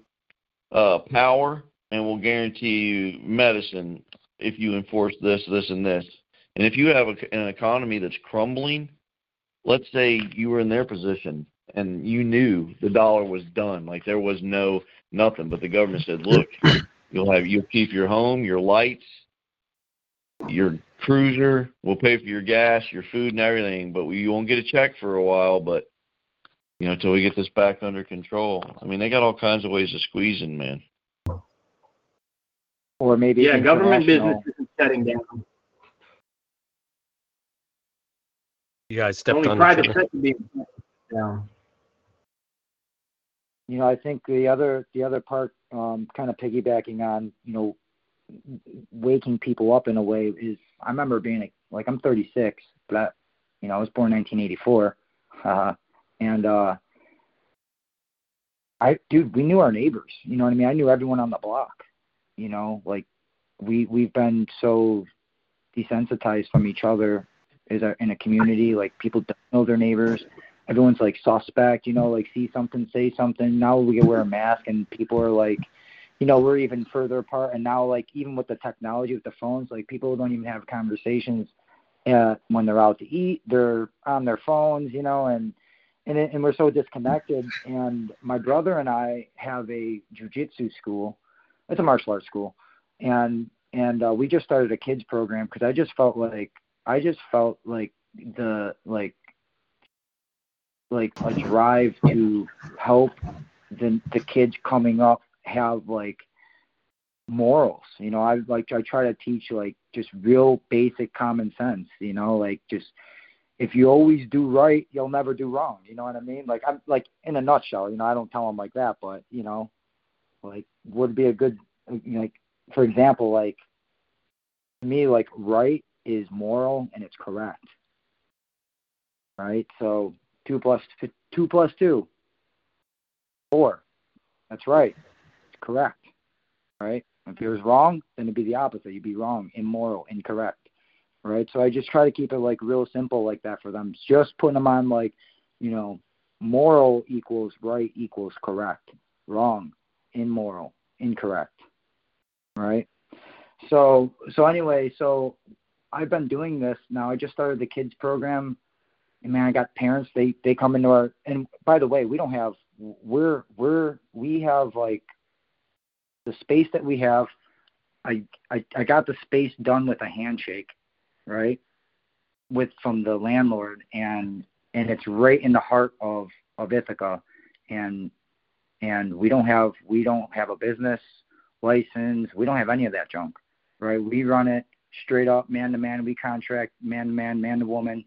uh, power, and we'll guarantee you medicine if you enforce this, this, and this. And if you have a, an economy that's crumbling, let's say you were in their position and you knew the dollar was done, like there was no nothing, but the government said, "Look, you'll have you'll keep your home, your lights, your cruiser. We'll pay for your gas, your food, and everything, but you won't get a check for a while, but." you know, until we get this back under control. I mean, they got all kinds of ways of squeezing, man. Or maybe Yeah, government international- business isn't shutting down. You guys stepped Only on five each other. percent being down. you know, I think the other the other part, um, kind of piggybacking on, you know, waking people up in a way is I remember being a, like I'm 36, but I, you know I was born 1984, uh, and uh, I dude, we knew our neighbors. You know what I mean? I knew everyone on the block. You know, like we we've been so desensitized from each other is a, in a community. Like people don't know their neighbors everyone's like suspect, you know, like see something, say something. Now we wear a mask and people are like, you know, we're even further apart. And now like even with the technology with the phones, like people don't even have conversations uh, when they're out to eat. They're on their phones, you know, and and and we're so disconnected. And my brother and I have a jujitsu school. It's a martial arts school, and and uh, we just started a kids program because I just felt like I just felt like the like like a drive to help the the kids coming up have like morals you know? I like i try to teach like just real basic common sense you know? Like just if you always do right you'll never do wrong you know what i mean? Like i'm like in a nutshell you know? I don't tell them like that but you know like would be a good like for example like to me like right is moral and it's correct. Right? So two plus two plus two. Four. That's right correct right? If it was wrong then it'd be the opposite. You'd be wrong immoral incorrect right? So i just try to keep it like real simple like that for them. Just putting them on like you know moral equals right equals correct wrong immoral incorrect right? So so anyway so i've been doing this. Now i just started the kids program. And man i got parents. They they come into our and by the way we don't have we're we're we have like the space that we have i i, I got the space done with a handshake right with from the landlord and and it's right in the heart of of ithaca. And and we don't have we don't have a business license. We don't have any of that junk right? We run it straight up man to man. We contract man to man man to woman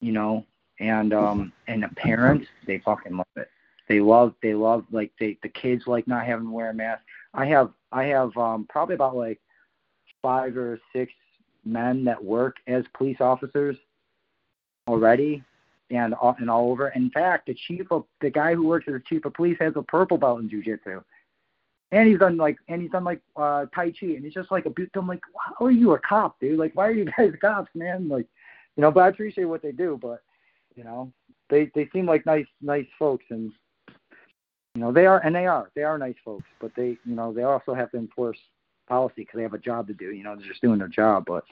you know? And um and the parents they fucking love it. They love they love like they the kids like not having to wear a mask i have i have um probably about like five or six men that work as police officers already and all and all over. In fact the chief of the guy who works as the chief of police has a purple belt in jiu-jitsu and he's done like and he's done like uh tai chi and he's just like a beat i'm like how are you a cop dude? Like why are you [LAUGHS] guys cops man? Like you know, but I appreciate what they do. But you know, they they seem like nice nice folks, and you know they are and they are they are nice folks. But they you know they also have to enforce policy because they have a job to do. You know, they're just doing their job. But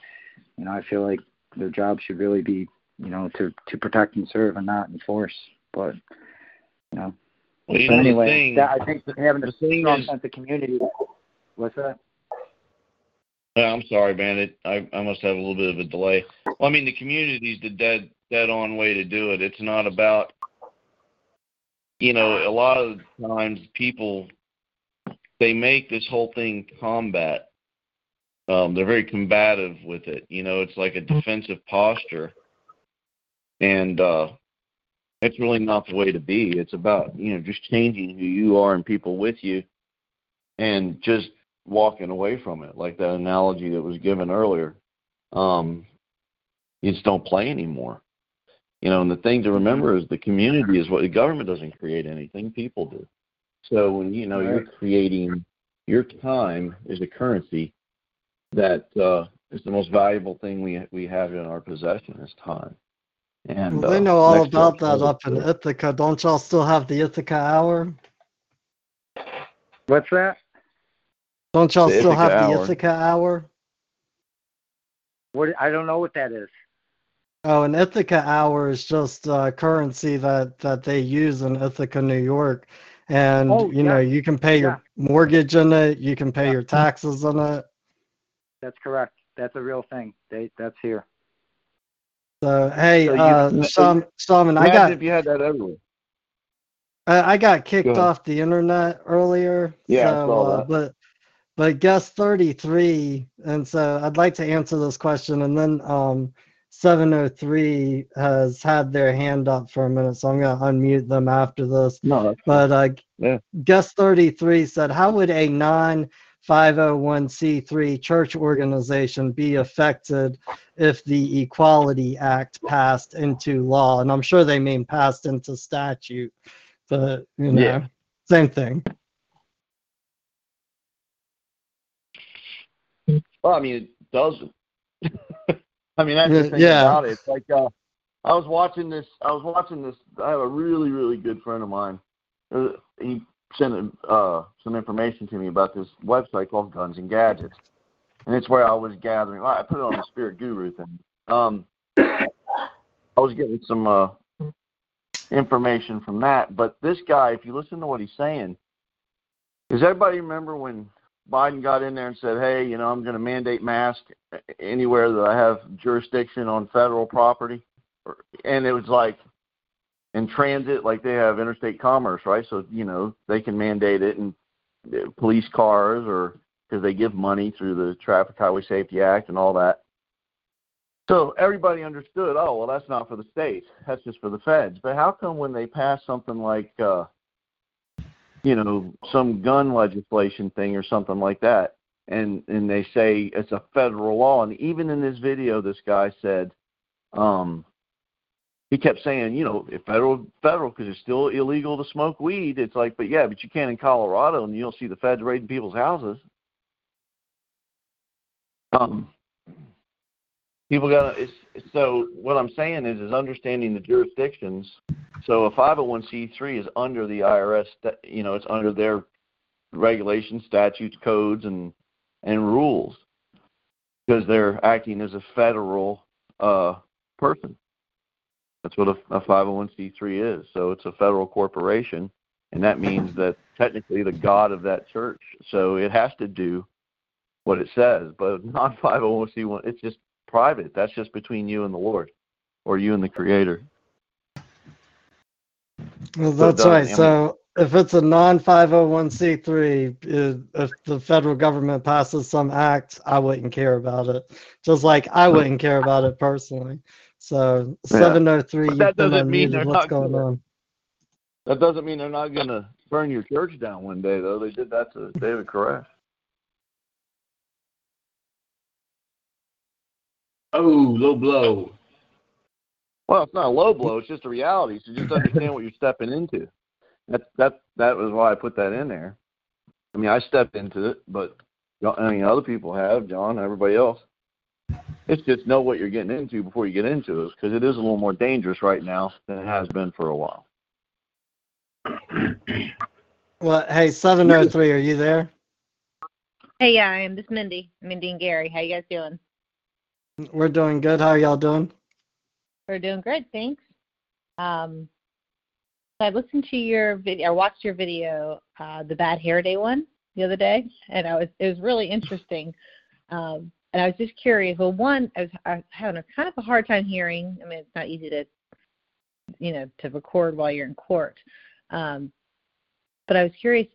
you know, I feel like their job should really be you know to to protect and serve and not enforce. But you know. Well, you but know, anyway, thing- that, I think having a strong is- sense of community. What's that? Uh, I'm sorry, man. It, I I must have a little bit of a delay. Well, I mean, the community's the dead dead on way to do it. It's not about, you know, a lot of times people they make this whole thing combat. Um, they're very combative with it. You know, it's like a defensive posture, and uh, it's really not the way to be. It's about you know just changing who you are and people with you, and just walking away from it, like that analogy that was given earlier. Um, you just don't play anymore. You know, and the thing to remember is the community is what the government doesn't create anything, people do. So when you know you're creating your time is a currency that uh, is the most valuable thing we we have in our possession is time. And Well, they uh, know all next about our that up in Ithaca. Don't y'all still have the Ithaca Hour? What's that? Don't y'all The still Ithaca have the Ithaca Hour? What I don't know what that is. Oh, an Ithaca hour is just a currency that that they use in Ithaca, New York, and Oh, you know you can pay your mortgage in it, you can pay your taxes in it. That's correct. That's a real thing. They that's here. So hey, So you- uh, some Simon, I got if you had that everywhere. I, I got kicked Go off the internet earlier. Yeah, I so, saw uh, but but guest 33, and so I'd like to answer this question, and then um, 703 has had their hand up for a minute, so I'm going to unmute them after this. No, But uh, yeah. guest 33 said, How would a non 501c3 church organization be affected if the Equality Act passed into law? And I'm sure they mean passed into statute, but you know, Yeah. same thing. Well, I mean, it doesn't. [LAUGHS] I mean, that's the thing Yeah. about it. It's like uh, I was watching this. I was watching this. I have a really, really good friend of mine. Uh, he sent uh, some information to me about this website called Guns and Gadgets, and it's where I was gathering. I put it on the Spirit Guru thing. Um, I was getting some uh, information from that. But this guy, if you listen to what he's saying, does everybody remember when Biden got in there and said, "Hey, you know, I'm going to mandate masks anywhere that I have jurisdiction on federal property," and it was like in transit, like they have interstate commerce, right? So you know they can mandate it in uh, police cars or because they give money through the Traffic Highway Safety Act and all that. So everybody understood, oh well, that's not for the states, that's just for the feds. But how come when they pass something like uh, you know, some gun legislation thing or something like that. And and they say it's a federal law. And even in this video, this guy said, um, he kept saying, you know, federal federal because it's still illegal to smoke weed. It's like, but yeah, but you can in Colorado, and you'll see the feds raiding people's houses. Um, people got. So what I'm saying is, is understanding the jurisdictions so a 501c3 is under the IRS, you know, it's under their regulations, statutes, codes, and and rules because they're acting as a federal uh, person. That's what a, a 501c3 is. So it's a federal corporation, and that means that technically the god of that church. So it has to do what it says. But not 501c1. It's just private. That's just between you and the Lord, or you and the Creator. Well, that's doesn't- right. So if it's a non 501c3, if the federal government passes some act, I wouldn't care about it. Just like I wouldn't care about it personally. So Yeah. 703, But that doesn't mean they're. What's not going gonna- on? That doesn't mean they're not going to burn your church down one day, though. They did that to David Koresh. Oh, low blow. Well, it's not a low blow; it's just a reality. So just understand what you're stepping into. That that that was why I put that in there. I mean, I stepped into it, but I mean, other people have, John, everybody else. It's just know what you're getting into before you get into it, because it is a little more dangerous right now than it has been for a while. [CLEARS THROAT] Well, hey, 703, are you there? Hey, yeah, I am. This is Mindy. Mindy and Gary. How you guys doing? We're doing good. How are y'all doing? We're doing good, thanks. Um, I listened to your video, or watched your video, uh, the Bad Hair Day one, the other day, and I was it was really interesting. Um, and I was just curious. Well, one, I was, I was having a kind of a hard time hearing. I mean, it's not easy to, you know, to record while you're in court. Um, but I was curious.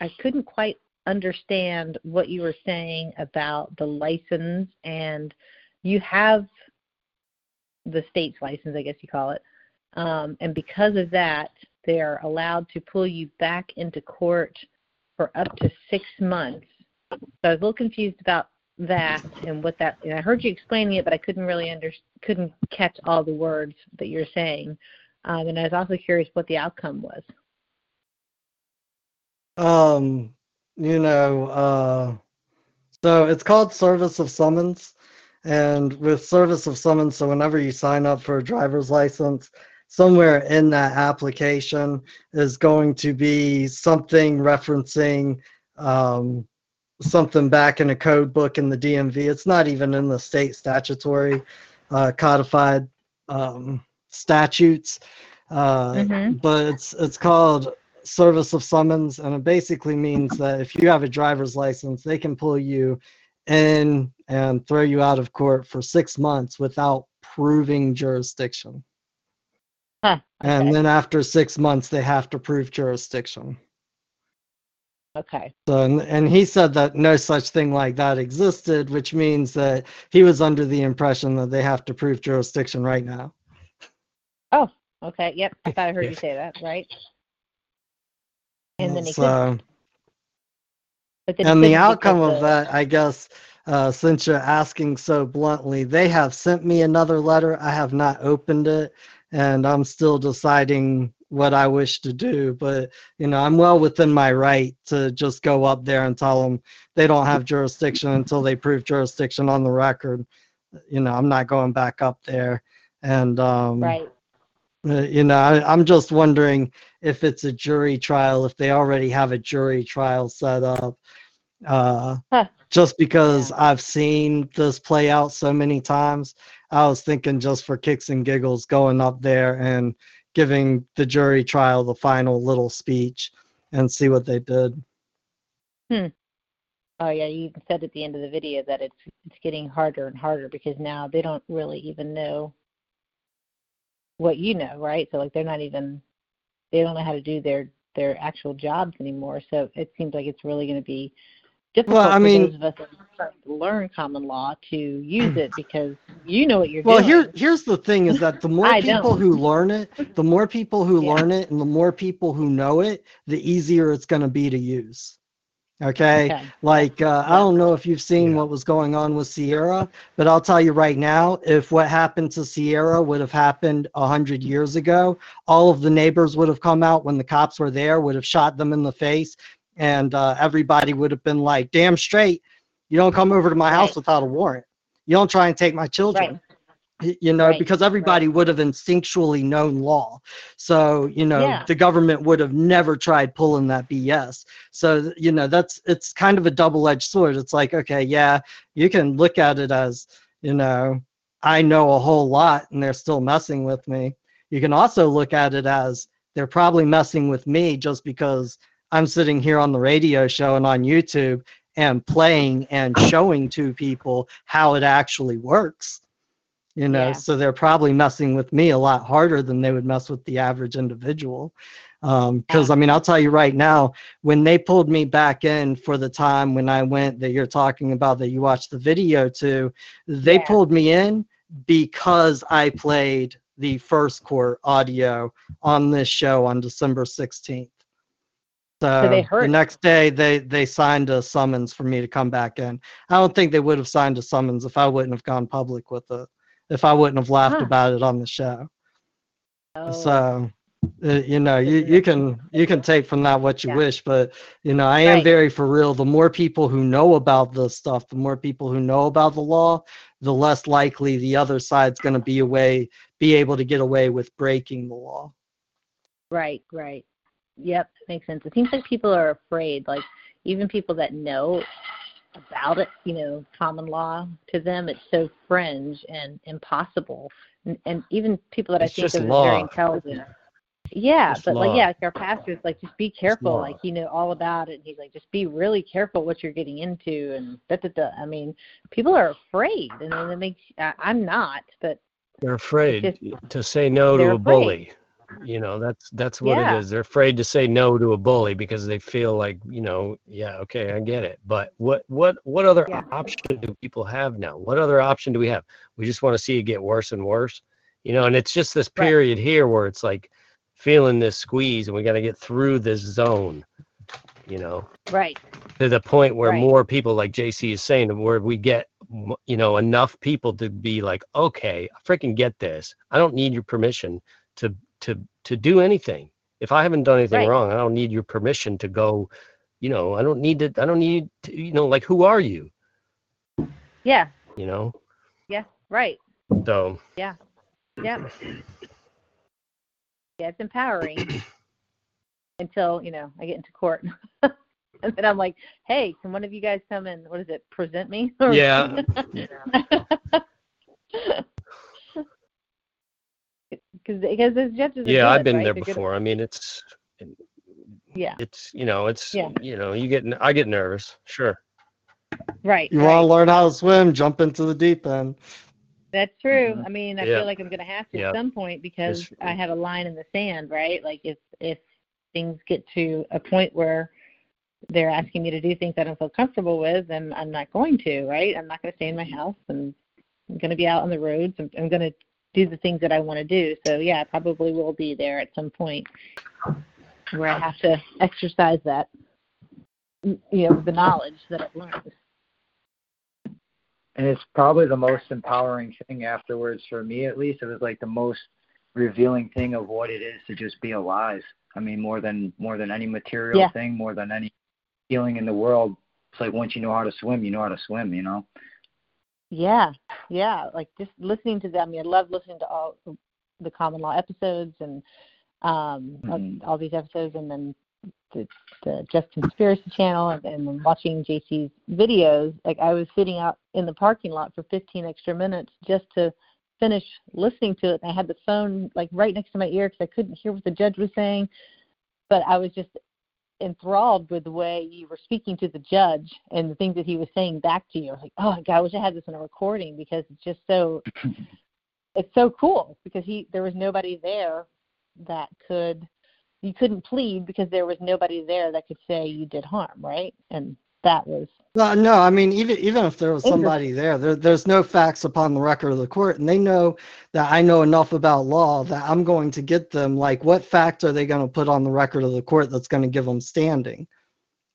I couldn't quite understand what you were saying about the license, and you have the state's license, I guess you call it. Um, and because of that, they're allowed to pull you back into court for up to six months. So I was a little confused about that and what that. And I heard you explaining it, but I couldn't really under couldn't catch all the words that you're saying. Um, and I was also curious what the outcome was. Um, you know, uh, so it's called service of summons. And with service of summons, so whenever you sign up for a driver's license, somewhere in that application is going to be something referencing um, something back in a code book in the DMV. It's not even in the state statutory uh, codified um, statutes, uh, Mhm. but it's it's called service of summons, and it basically means that if you have a driver's license, they can pull you in and throw you out of court for six months without proving jurisdiction. Huh, And then after six months, they have to prove jurisdiction. Okay. So, and, and he said that no such thing like that existed, which means that he was under the impression that they have to prove jurisdiction right now. Oh, okay. Yep. I thought I heard [LAUGHS] you say that, right? And then he so, and the outcome because of the- that, I guess, uh, since you're asking so bluntly, they have sent me another letter. I have not opened it, and I'm still deciding what I wish to do. But you know, I'm well within my right to just go up there and tell them they don't have jurisdiction until they prove jurisdiction on the record. You know, I'm not going back up there, and um, Right. uh, you know, I, I'm just wondering if it's a jury trial, if they already have a jury trial set up. Uh, Huh. Just because I've seen this play out so many times, I was thinking just for kicks and giggles, going up there and giving the jury trial the final little speech and see what they did. Hmm. Oh yeah, you even said at the end of the video that it's it's getting harder and harder because now they don't really even know what you know, right? So like they're not even they don't know how to do their their actual jobs anymore. So it seems like it's really going to be difficult Well, I for mean- those of us that are starting to learn common law to use it because you know what you're Well, doing. here here's the thing is that the [LAUGHS] more people don't. who learn it, the more people who Yeah. learn it and the more people who know it, the easier it's going to be to use. Okay? Okay. Like uh, I don't know if you've seen what was going on with Sierra, but I'll tell you right now, if what happened to Sierra would have happened a hundred years ago, all of the neighbors would have come out when the cops were there, would have shot them in the face, and uh, everybody would have been like, "Damn straight, you don't come over to my house without a warrant. You don't try and take my children." Right. You know, Right, because everybody would have instinctually known law. So, you know, Yeah. the government would have never tried pulling that BS. So, you know, that's it's kind of a double-edged sword. It's like, okay, yeah, you can look at it as, you know, I know a whole lot and they're still messing with me. You can also look at it as they're probably messing with me just because I'm sitting here on the radio show and on YouTube and playing and showing to people how it actually works. You know, Yeah. so they're probably messing with me a lot harder than they would mess with the average individual. Um, because I mean, I'll tell you right now, when they pulled me back in for the time when I went that you're talking about that you watched the video to, they Yeah. pulled me in because I played the first court audio on this show on December 16th. So, So they the next day they they signed a summons for me to come back in. I don't think they would have signed a summons if I wouldn't have gone public with it, if I wouldn't have laughed Huh. about it on the show. Oh, So, uh, you know, you, you can you can take from that what you Yeah. wish, but you know, I am Right. very for real. The more people who know about this stuff, the more people who know about the law, the less likely the other side's going to be away, be able to get away with breaking the law. Right, right. Yep, makes sense. It seems like people are afraid, like even people that know about it, you know, common law to them it's so fringe and impossible. And, and even people that It's I think of as very intelligent. Yeah, Just but like law. yeah, like our pastor's like just be careful, like you know all about it. And he's like just be really careful what you're getting into and da da da. I mean, people are afraid, and then it makes I, I'm not, but They're afraid just- to say no to a afraid. bully. You know, that's that's what Yeah. it is. They're afraid to say no to a bully because they feel like, you know, yeah, okay, I get it. But what what what other Yeah. option do people have now? What other option do we have? We just want to see it get worse and worse. You know, and it's just this Right. period here where it's like feeling this squeeze and we got to get through this zone, you know right, to the point where Right. more people like JC is saying where we get you know enough people to be like okay I freaking get this I don't need your permission to to to do anything if I haven't done anything Right. wrong I don't need your permission to go you know I don't need to I don't need to, you know like who are you yeah, you know yeah, right. so Yeah. Yep. Yeah, it's empowering [CLEARS THROAT] until, you know, I get into court. [LAUGHS] and then I'm like, hey, can one of you guys come and, what is it, present me? Or- [LAUGHS] Yeah. [LAUGHS] Because because those judges are yeah I've been right? there They're good- before I mean it's Yeah, it's you know it's Yeah. you know you get I get nervous sure right. You right. want to learn how to swim? Jump into the deep end. That's true. Mm-hmm. I mean, I Yeah. feel like I'm going to have to Yeah. at some point because It's- I have a line in the sand, right? Like if if things get to a point where they're asking me to do things I don't feel comfortable with, then I'm not going to, right? I'm not going to stay in my mm-hmm. house and I'm going to be out on the roads. I'm, I'm going to do the things that I want to do. So yeah, I probably will be there at some point where I have to exercise that, you know, the knowledge that I've learned. and it's probably the most empowering thing afterwards for me at least it was like the most revealing thing of what it is to just be alive i mean more than more than any material Yeah. thing more than any feeling in the world it's like once you know how to swim you know how to swim you know Yeah, yeah. Like just listening to them. I mean, I love listening to all the common law episodes and um Mhm. all these episodes, and then the, the Just Conspiracy channel, and, and then watching JC's videos. Like I was sitting out in the parking lot for 15 extra minutes just to finish listening to it. And I had the phone like right next to my ear because I couldn't hear what the judge was saying, but I was just enthralled with the way you were speaking to the judge and the things that he was saying back to you. I was like, oh god, I wish I had this in a recording because it's just so [CLEARS THROAT] it's so cool because he there was nobody there that could you couldn't plead because there was nobody there that could say you did harm, right? And that was no, I mean, even even if there was somebody there, there, there's no facts upon the record of the court, and they know that I know enough about law that I'm going to get them. Like, what fact are they going to put on the record of the court that's going to give them standing?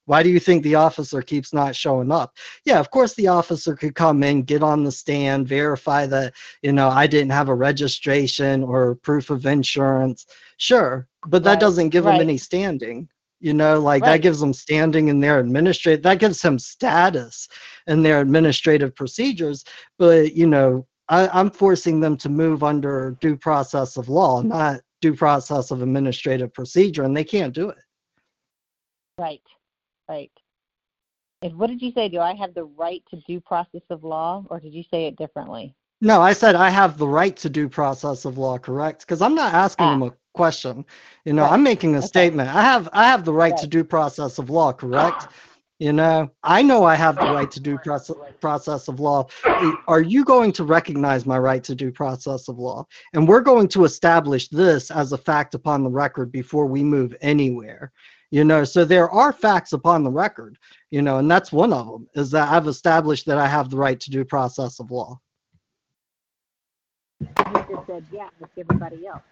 Why do you think the officer keeps not showing up? Yeah, of course the officer could come in, get on the stand, verify that you know I didn't have a registration or proof of insurance. Sure, but that Right, doesn't give right. them any standing. You know, like that gives them standing in their administrative. That gives them status in their administrative procedures. But you know, I, I'm forcing them to move under due process of law, not due process of administrative procedure, and they can't do it. right. Right. And what did you say? Do I have the right to due process of law or did you say it differently? No, I said I have the right to due process of law, correct? Because I'm not asking Ah. them a question. You know, Right. I'm making a Okay. statement. I have I have the right to Right. due process of law, correct? You know, I know I have the right to due process process of law. Are you going to recognize my right to due process of law? And we're going to establish this as a fact upon the record before we move anywhere. You know, so there are facts upon the record, you know, and that's one of them is that I've established that I have the right to due process of law. You just said yeah, like everybody else.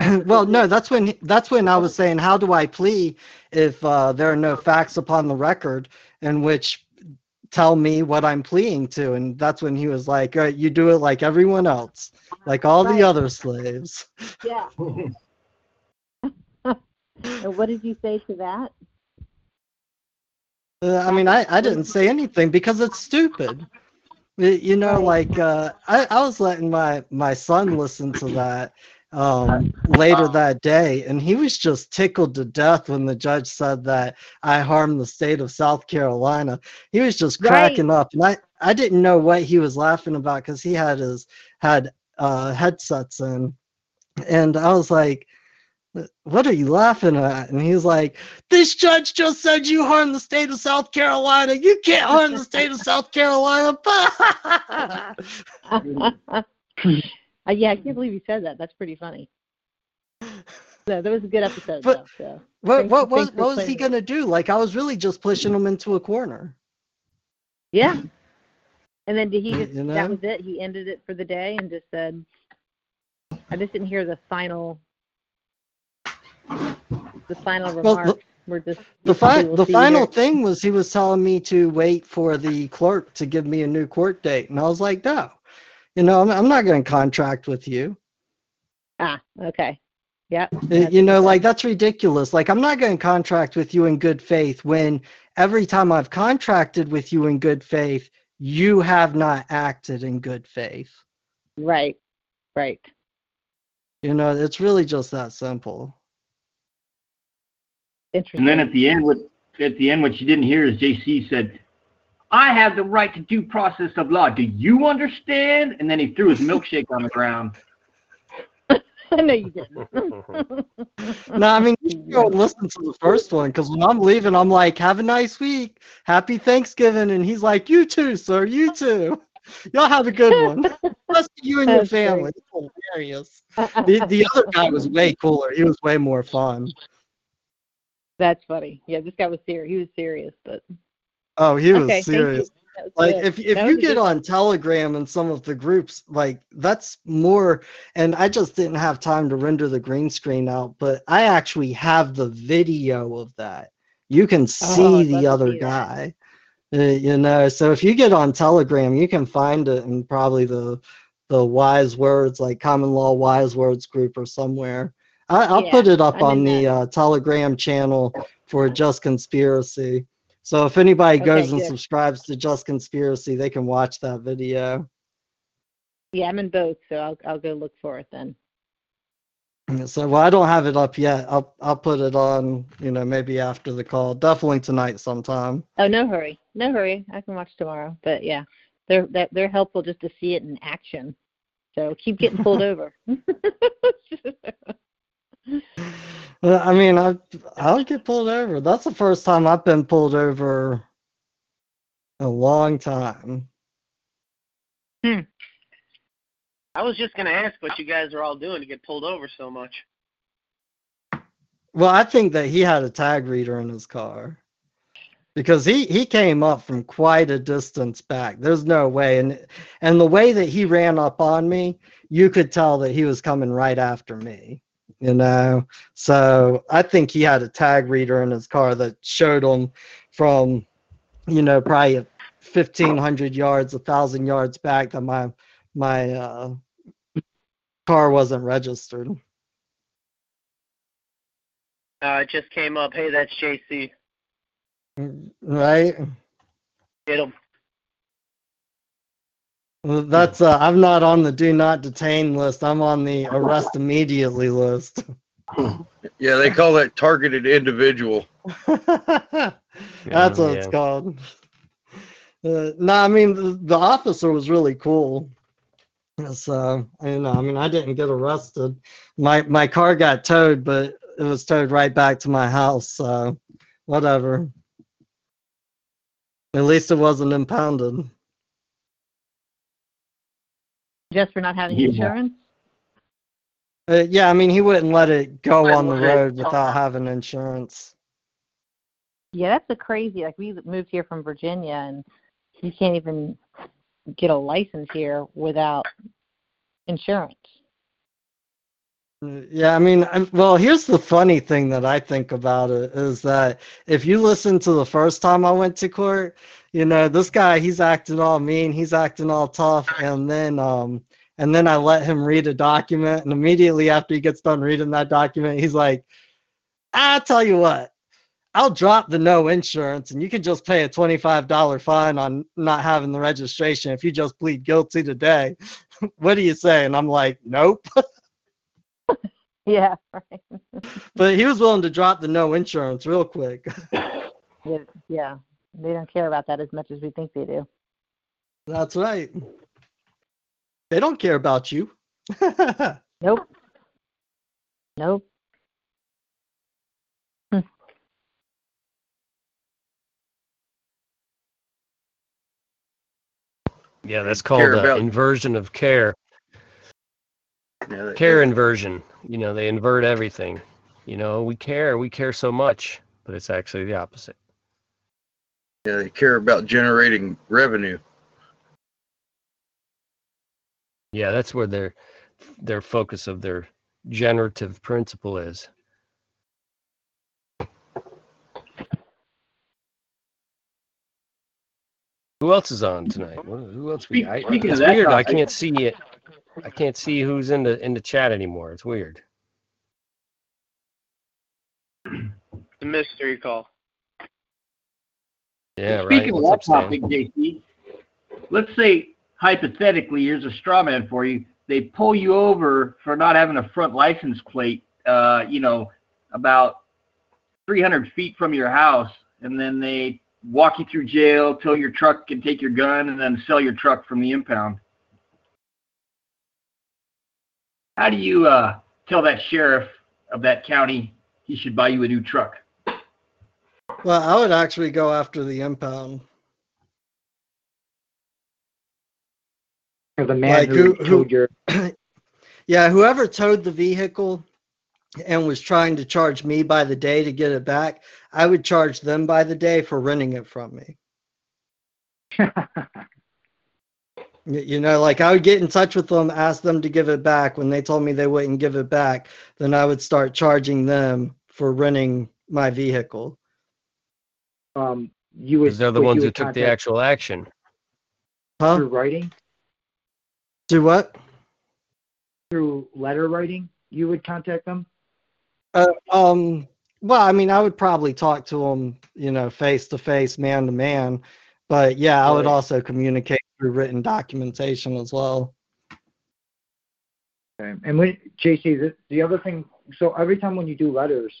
[CLEARS THROAT] well, no, that's when that's when I was saying, how do I plea if uh, there are no facts upon the record in which tell me what I'm pleading to? And that's when he was like, "Uh, you do it like everyone else, like all Right. the other slaves. Yeah. [LAUGHS] and what did you say to that? Uh, I mean, I, I didn't say anything because it's stupid. You know, like uh, I, I was letting my my son listen to that um, later that day, and he was just tickled to death when the judge said that I harmed the state of South Carolina. He was just Right. cracking up, and I I didn't know what he was laughing about because he had his had uh, headsets in, and I was like. What are you laughing at? And he's like, This judge just said you harmed the state of South Carolina. You can't harm the state of South Carolina. [LAUGHS] uh, yeah, I can't believe you said that. That's pretty funny. So that was a good episode, But- though. So what Thanks- what was thanks for what was he gonna do? Like I was really just pushing him into a corner. yeah. And then did he just You know? that was it? He ended it for the day and just said, I just didn't hear the final the final Well, the- We're just The fi- we'll the final thing was he was telling me to wait for the clerk to give me a new court date, and I was like, no, you know, I'm, I'm not going to contract with you. Ah, okay. Yep. Uh, You know, like that's ridiculous. Like I'm not going to contract with you in good faith when every time I've contracted with you in good faith, you have not acted in good faith. Right. Right. You know, it's really just that simple. Interesting. And then at the end, what at the end, what you didn't hear is JC said, "I have the right to due process of law. Do you understand?" And then he threw his milkshake on the ground. [LAUGHS] no, you didn't. [LAUGHS] No, I mean, you should go and listen to the first one because when I'm leaving, I'm like, have a nice week. Happy Thanksgiving. And he's like, you too, sir. You too. [LAUGHS] Y'all have a good one. Bless to you and your That's family. Hilarious. The, the other guy was way cooler. He was way more fun. That's funny. Yeah, this guy was serious. He was serious, but Oh, he was Okay, serious. Was Like good. if if That you get good. on Telegram and some of the groups, like that's more and I just didn't have time to render the green screen out, but I actually have the video of that. You can see Oh, the other guy. Uh, you know, so if you get on Telegram, you can find it in probably the the wise words like Common Law Wise Wordz group or somewhere. I, I'll Yeah, put it up I'm on the uh, Telegram channel for Just Conspiracy. So if anybody Okay, goes and good. subscribes to Just Conspiracy, they can watch that video. Yeah, I'm in both, so I'll I'll go look for it then. So well, I don't have it up yet. I'll I'll put it on, you know, maybe after the call. Definitely tonight sometime. Oh, no hurry, no hurry. I can watch tomorrow. But yeah, they're they're, they're helpful just to see it in action. So keep getting pulled [LAUGHS] over. [LAUGHS] [LAUGHS] I mean, I I'll get pulled over. That's the first time I've been pulled over in a long time. Hmm. I was just gonna ask what you guys are all doing to get pulled over so much. Well, I think that he had a tag reader in his car because he he came up from quite a distance back. There's no way, and and the way that he ran up on me, you could tell that he was coming right after me. You know, so I think he had a tag reader in his car that showed him from, you know, probably fifteen hundred yards, a thousand yards back that my my uh, car wasn't registered. Uh, it just came up. Hey, that's JC. Right? Get him. Well, That's uh, I'm not on the do not detain list. I'm on the arrest immediately list. [LAUGHS] Yeah, they call that targeted individual. [LAUGHS] That's what it's called. Uh, no, I mean the, the officer was really cool. So you know, I mean, I didn't get arrested. My my car got towed, but it was towed right back to my house. So whatever. At least it wasn't impounded. Just for not having Yeah. insurance. Uh, yeah, I mean, he wouldn't let it go Wouldn't on the road without having insurance. Yeah, that's the crazy. Like we moved here from Virginia, and you can't even get a license here without insurance. Uh, Yeah, I mean, I'm- well, here's the funny thing that I think about it is that if you listen to the first time I went to court, you know, this guy, he's acting all mean, he's acting all tough, and then, um, and then I let him read a document, and immediately after he gets done reading that document, he's like, "I tell you what, I'll drop the no insurance, and you can just pay a twenty-five dollar fine on not having the registration if you just plead guilty today." [LAUGHS] what do you say? And I'm like, "Nope." [LAUGHS] Yeah, right. But he was willing to drop the no insurance real quick. [LAUGHS] yeah, yeah, they don't care about that as much as we think they do. That's right. They don't care about you. [LAUGHS] Nope. Nope. Yeah, that's called Care uh, about- inversion of care. Yeah, they- Care inversion. You know, they invert everything. You know, we care, we care so much, but it's actually the opposite. Yeah, they care about generating revenue. Yeah, that's where their their focus of their generative principle is. Who else is on tonight? Who else? We, I, it's weird. I can't see it. I can't see who's in the in the chat anymore. It's weird. The mystery call. Yeah, right. Speaking of that What's up, Stan? topic, JC, let's say hypothetically, here's a straw man for you. They pull you over for not having a front license plate, uh, you know, about 300 feet from your house, and then they walk you through jail, tow your truck, and take your gun, and then sell your truck from the impound. How do you uh, tell that sheriff of that county he should buy you a new truck? Well, I would actually go after the impound. Or the man Like who, who- who- towed your [CLEARS THROAT] Yeah, whoever towed the vehicle, and was trying to charge me by the day to get it back, I would charge them by the day for renting it from me. [LAUGHS] You know, like I would get in touch with them, ask them to give it back. When they told me they wouldn't give it back, then I would start charging them for renting my vehicle. Um, you would. Because they're the ones who took the actual action. Huh? through writing, Through what? through letter writing. You would contact them. Uh, um, well, I mean, I would probably talk to them, you know, face to face, man to man. But yeah, I would also communicate through written documentation as well. Okay. And when JC, the, the other thing, so every time when you do letters,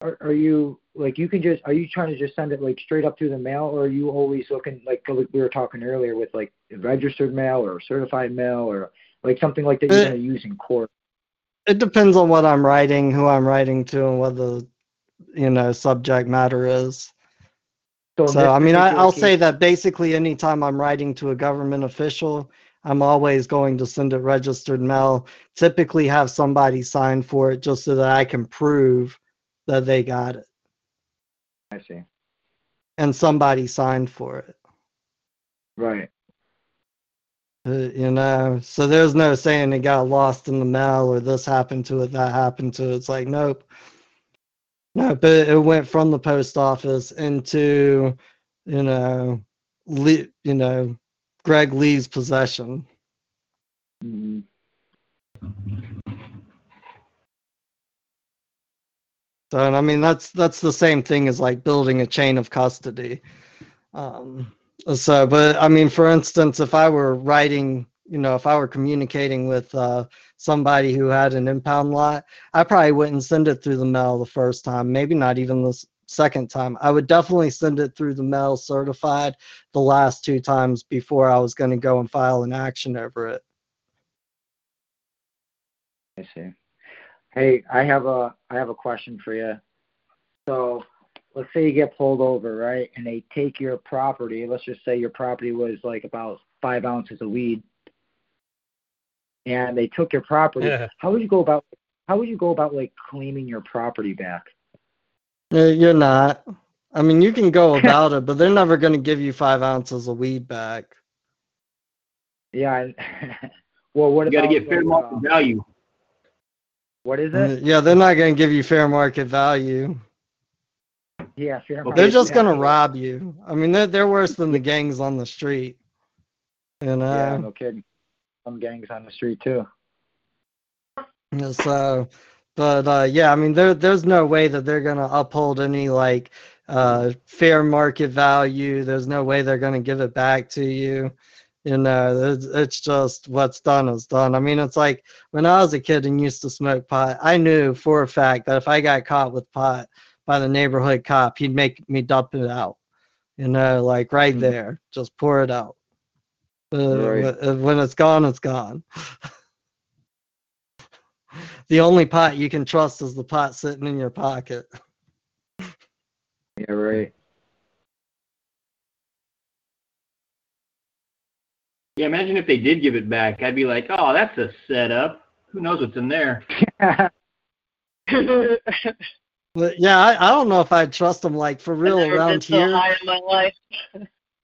are, are you like you can just are you trying to just send it like straight up through the mail, or are you always looking like like we were talking earlier with like registered mail or certified mail or like something like that you're Uh, going to use in court? It depends on what I'm writing, who I'm writing to, and what the, you know, subject matter is. So, So, I mean, I, i'll case- say that basically anytime I'm writing to a government official, I'm always going to send it registered mail. Typically have somebody sign for it just so that I can prove that they got it I see. and somebody signed for it. Right. Uh, you know, so there's no saying it got lost in the mail or this happened to it, that happened to it. It's like, nope. No, but it went from the post office into, you know, Lee, you know, Greg Lee's possession. Mhm. And I mean, that's that's the same thing as like building a chain of custody. Um, so, but I mean, for instance, if I were writing, you know, if I were communicating with uh, somebody who had an impound lot, I probably wouldn't send it through the mail the first time, maybe not even the second time. I would definitely send it through the mail certified the last two times before I was going to go and file an action over it. I see. Hey, I have a I have a question for you. So, let's say you get pulled over, right? And they take your property. Let's just say your property was like about five ounces of weed, and they took your property. Yeah. How would you go about? How would you go about like claiming your property back? Uh, You're not. I mean, you can go about it, but they're never going to give you five ounces of weed back. Yeah. [LAUGHS] Well, what You got to about get fair market um, value. What is Uh, it? Yeah, they're not going to give you fair market value. Yeah, fair market. They're just going to rob you. I mean, they're they're worse than the gangs on the street. You know. Yeah, no kidding. Some gangs on the street too. Yeah, So, but uh, yeah, I mean, there there's no way that they're gonna uphold any like uh, fair market value. There's no way they're gonna give it back to you. You know, it's, it's just what's done is done. I mean, it's like when I was a kid and used to smoke pot, I knew for a fact that if I got caught with pot by the neighborhood cop, he'd make me dump it out. You know, like right Mhm. there, just pour it out. Uh, Right. When it's gone, it's gone. [LAUGHS] the only pot you can trust is the pot sitting in your pocket. Yeah, right. Yeah, imagine if they did give it back. I'd be like, oh, that's a setup. Who knows what's in there? [LAUGHS] But yeah, I, I don't know if I'd trust them like for real I've never been around so here. high in my life.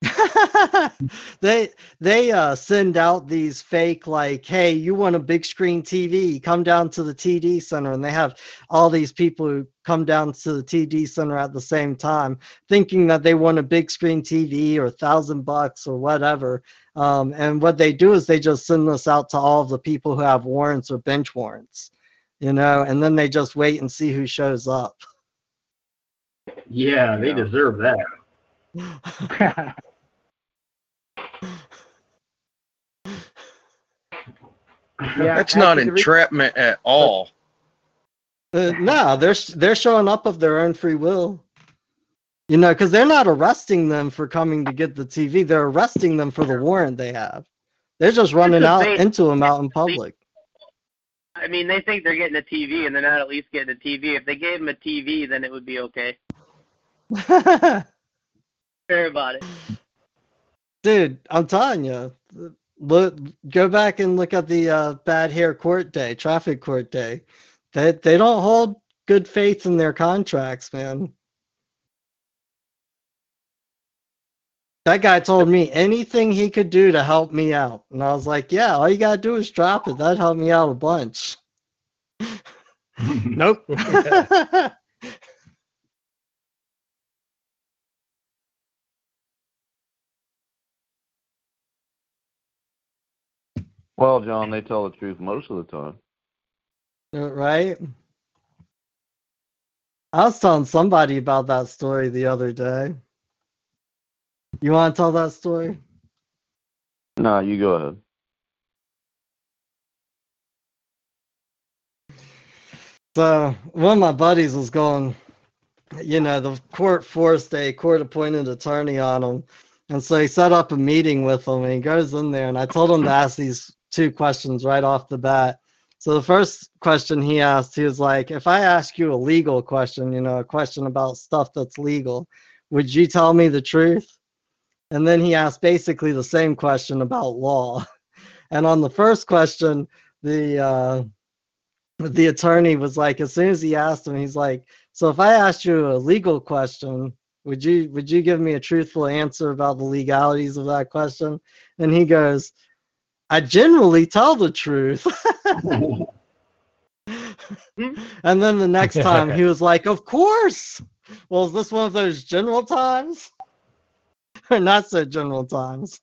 [LAUGHS] they they uh send out these fake like hey you want a big screen tv come down to the td center and they have all these people who come down to the td center at the same time thinking that they want a big screen tv or a thousand bucks or whatever um, and what they do is they just send this out to all of the people who have warrants or bench warrants you know and then they just wait and see who shows up Yeah, they Yeah. deserve that. [LAUGHS] Yeah, That's not actually, the re- entrapment at all. Uh, no, they're they're showing up of their own free will. You know, because they're not arresting them for coming to get the TV. They're arresting them for the warrant they have. They're just running out into them out in public. I mean, they think they're getting a TV, and they're not at least getting a TV. If they gave them a TV, then it would be okay. [LAUGHS] Fair about it. Dude, I'm telling you, look, go back and look at the uh, bad hair court day, traffic court day. they they don't hold good faith in their contracts, man. That guy told me anything he could do to help me out. And I was like, yeah, all you got to do is drop it. That helped me out a bunch. [LAUGHS] nope. [LAUGHS] Well, John, they tell the truth most of the time. Uh, right? I was telling somebody about that story the other day. You want to tell that story? No, you go ahead. So one of my buddies was going, you know, the court forced a court appointed attorney on him. And so he set up a meeting with him and he goes in there and I told him to [CLEARS THROAT] ask these two questions right off the bat. So the first question he asked, he was like, if I ask you a legal question, you know, a question about stuff that's legal, would you tell me the truth? And then he asked basically the same question about law. And on the first question, the uh, the attorney was like, as soon as he asked him, he's like, so if I asked you a legal question, would you would you give me a truthful answer about the legalities of that question? And he goes, I generally tell the truth. [LAUGHS] and then the next [LAUGHS] time he was like, Of course. Well, is this one of those general times? Or not so general times?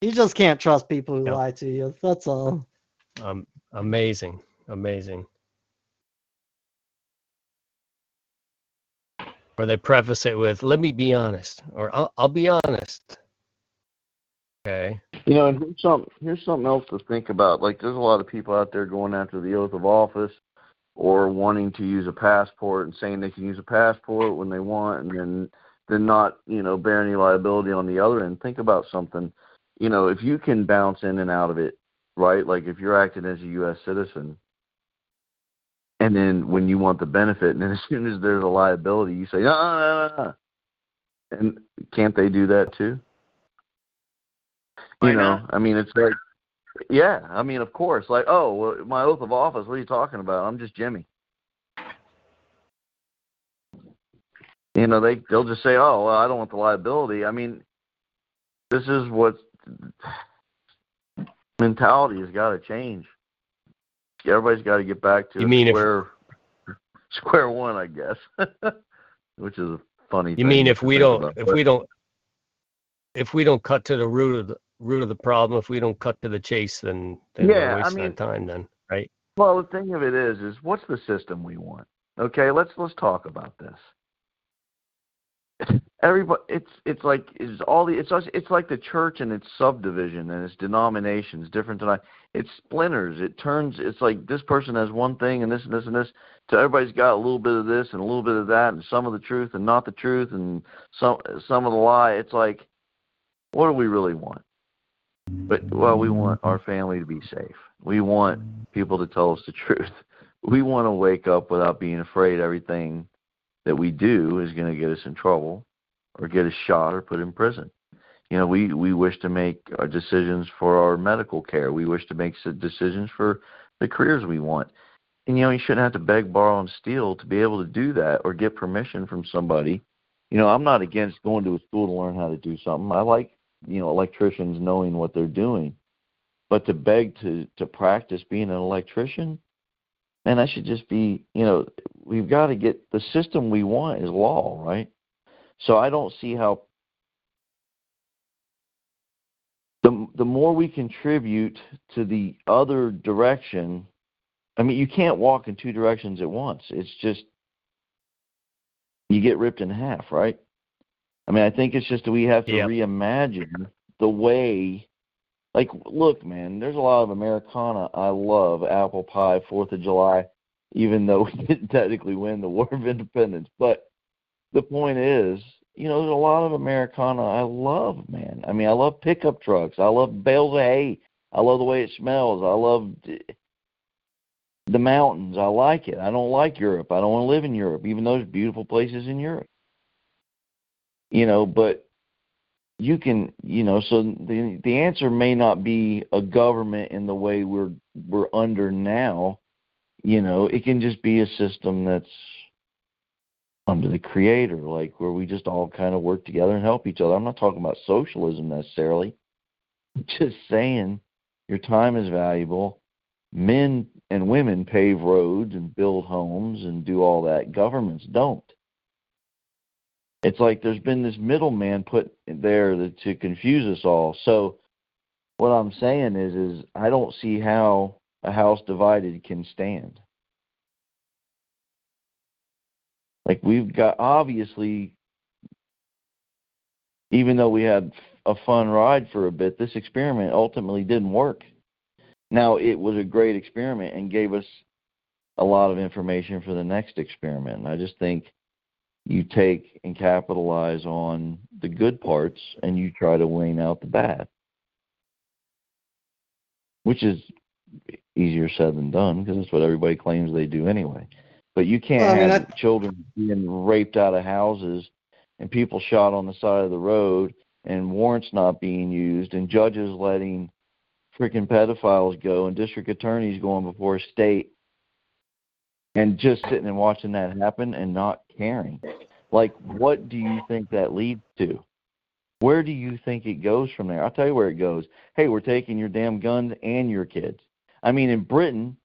You just can't trust people who Yep. lie to you. That's all. Um, amazing, amazing. Or they preface it with, "Let me be honest," or "I'll, I'll be honest." Okay. You know, and here's something here's something else to think about. Like there's a lot of people out there going after the oath of office or wanting to use a passport and saying they can use a passport when they want and then then not, you know, bear any liability on the other end. Think about something. You know, if you can bounce in and out of it, right? Like if you're acting as a US citizen and then when you want the benefit [LAUGHS] and then as soon as there's a liability you say, no, no, no, no. And can't they do that too? Why you know, not? I mean, it's like, yeah, I mean, of course, like, oh, well, my oath of office. What are you talking about? I'm just Jimmy. You know, they they'll just say, oh, well, I don't want the liability. I mean, this is what mentality has got to change. Everybody's got to get back to You mean if- square square one, I guess, [LAUGHS] which is a funny. You mean if we don't, about, if but- we don't, if we don't cut to the root of the root of the problem, if we don't cut to the chase, then then Yeah, we're I wasting our mean- time. Then, right? Well, the thing of it is, is what's the system we want? Okay, let's let's talk about this. Everybody, it's it's like it's all the it's it's like the church and its subdivision and its denominations, different tonight. It splinters. It turns. It's like this person has one thing and this and this and this. So everybody's got a little bit of this and a little bit of that and some of the truth and not the truth and some some of the lie. It's like, what do we really want? But well, we want our family to be safe. We want people to tell us the truth. We want to wake up without being afraid everything that we do is going to get us in trouble or get us shot or put in prison. You know, we we wish to make our decisions for our medical care. We wish to make decisions for the careers we want. And you know, you shouldn't have to beg, borrow, and steal to be able to do that or get permission from somebody. You know, I'm not against going to a school to learn how to do something. I like you know electricians knowing what they're doing, but to beg to to practice being an electrician, man, that should just be you know we've got to get the system we want is law, right? So I don't see how the the more we contribute to the other direction, I mean, you can't walk in two directions at once. It's just you get ripped in half, right? I mean, I think it's just that we have to Yep. reimagine the way. Like, look, man, there's a lot of Americana I love, apple pie, Fourth of July, even though [LAUGHS] we didn't technically win the War of Independence. But the point is, you know, there's a lot of Americana I love, man. I mean, I love pickup trucks. I love bales of hay. I love the way it smells. I love the mountains. I like it. I don't like Europe. I don't want to live in Europe, even though there's beautiful places in Europe. You know, but you can you know so the the answer may not be a government in the way we're we're under now. You know it can just be a system that's under the creator like where we just all kind of work together and help each other. I'm not talking about socialism necessarily. I'm [LAUGHS] just saying your time is valuable. Men and women pave roads and build homes and do all that. Governments don't it's like there's been this middleman put there that, to confuse us all. So what I'm saying is is I don't see how a house divided can stand. Like we've got obviously even though we had a fun ride for a bit, this experiment ultimately didn't work. Now it was a great experiment and gave us a lot of information for the next experiment. I just think you take and capitalize on the good parts and you try to wane out the bad, which is easier said than done because that's what everybody claims they do anyway. But you can't well, I mean, have I... children being raped out of houses and people shot on the side of the road and warrants not being used and judges letting freaking pedophiles go and district attorneys going before state and just sitting and watching that happen and not caring. Like, what do you think that leads to? Where do you think it goes from there? I'll tell you where it goes. Hey, we're taking your damn guns and your kids. I mean, in Britain,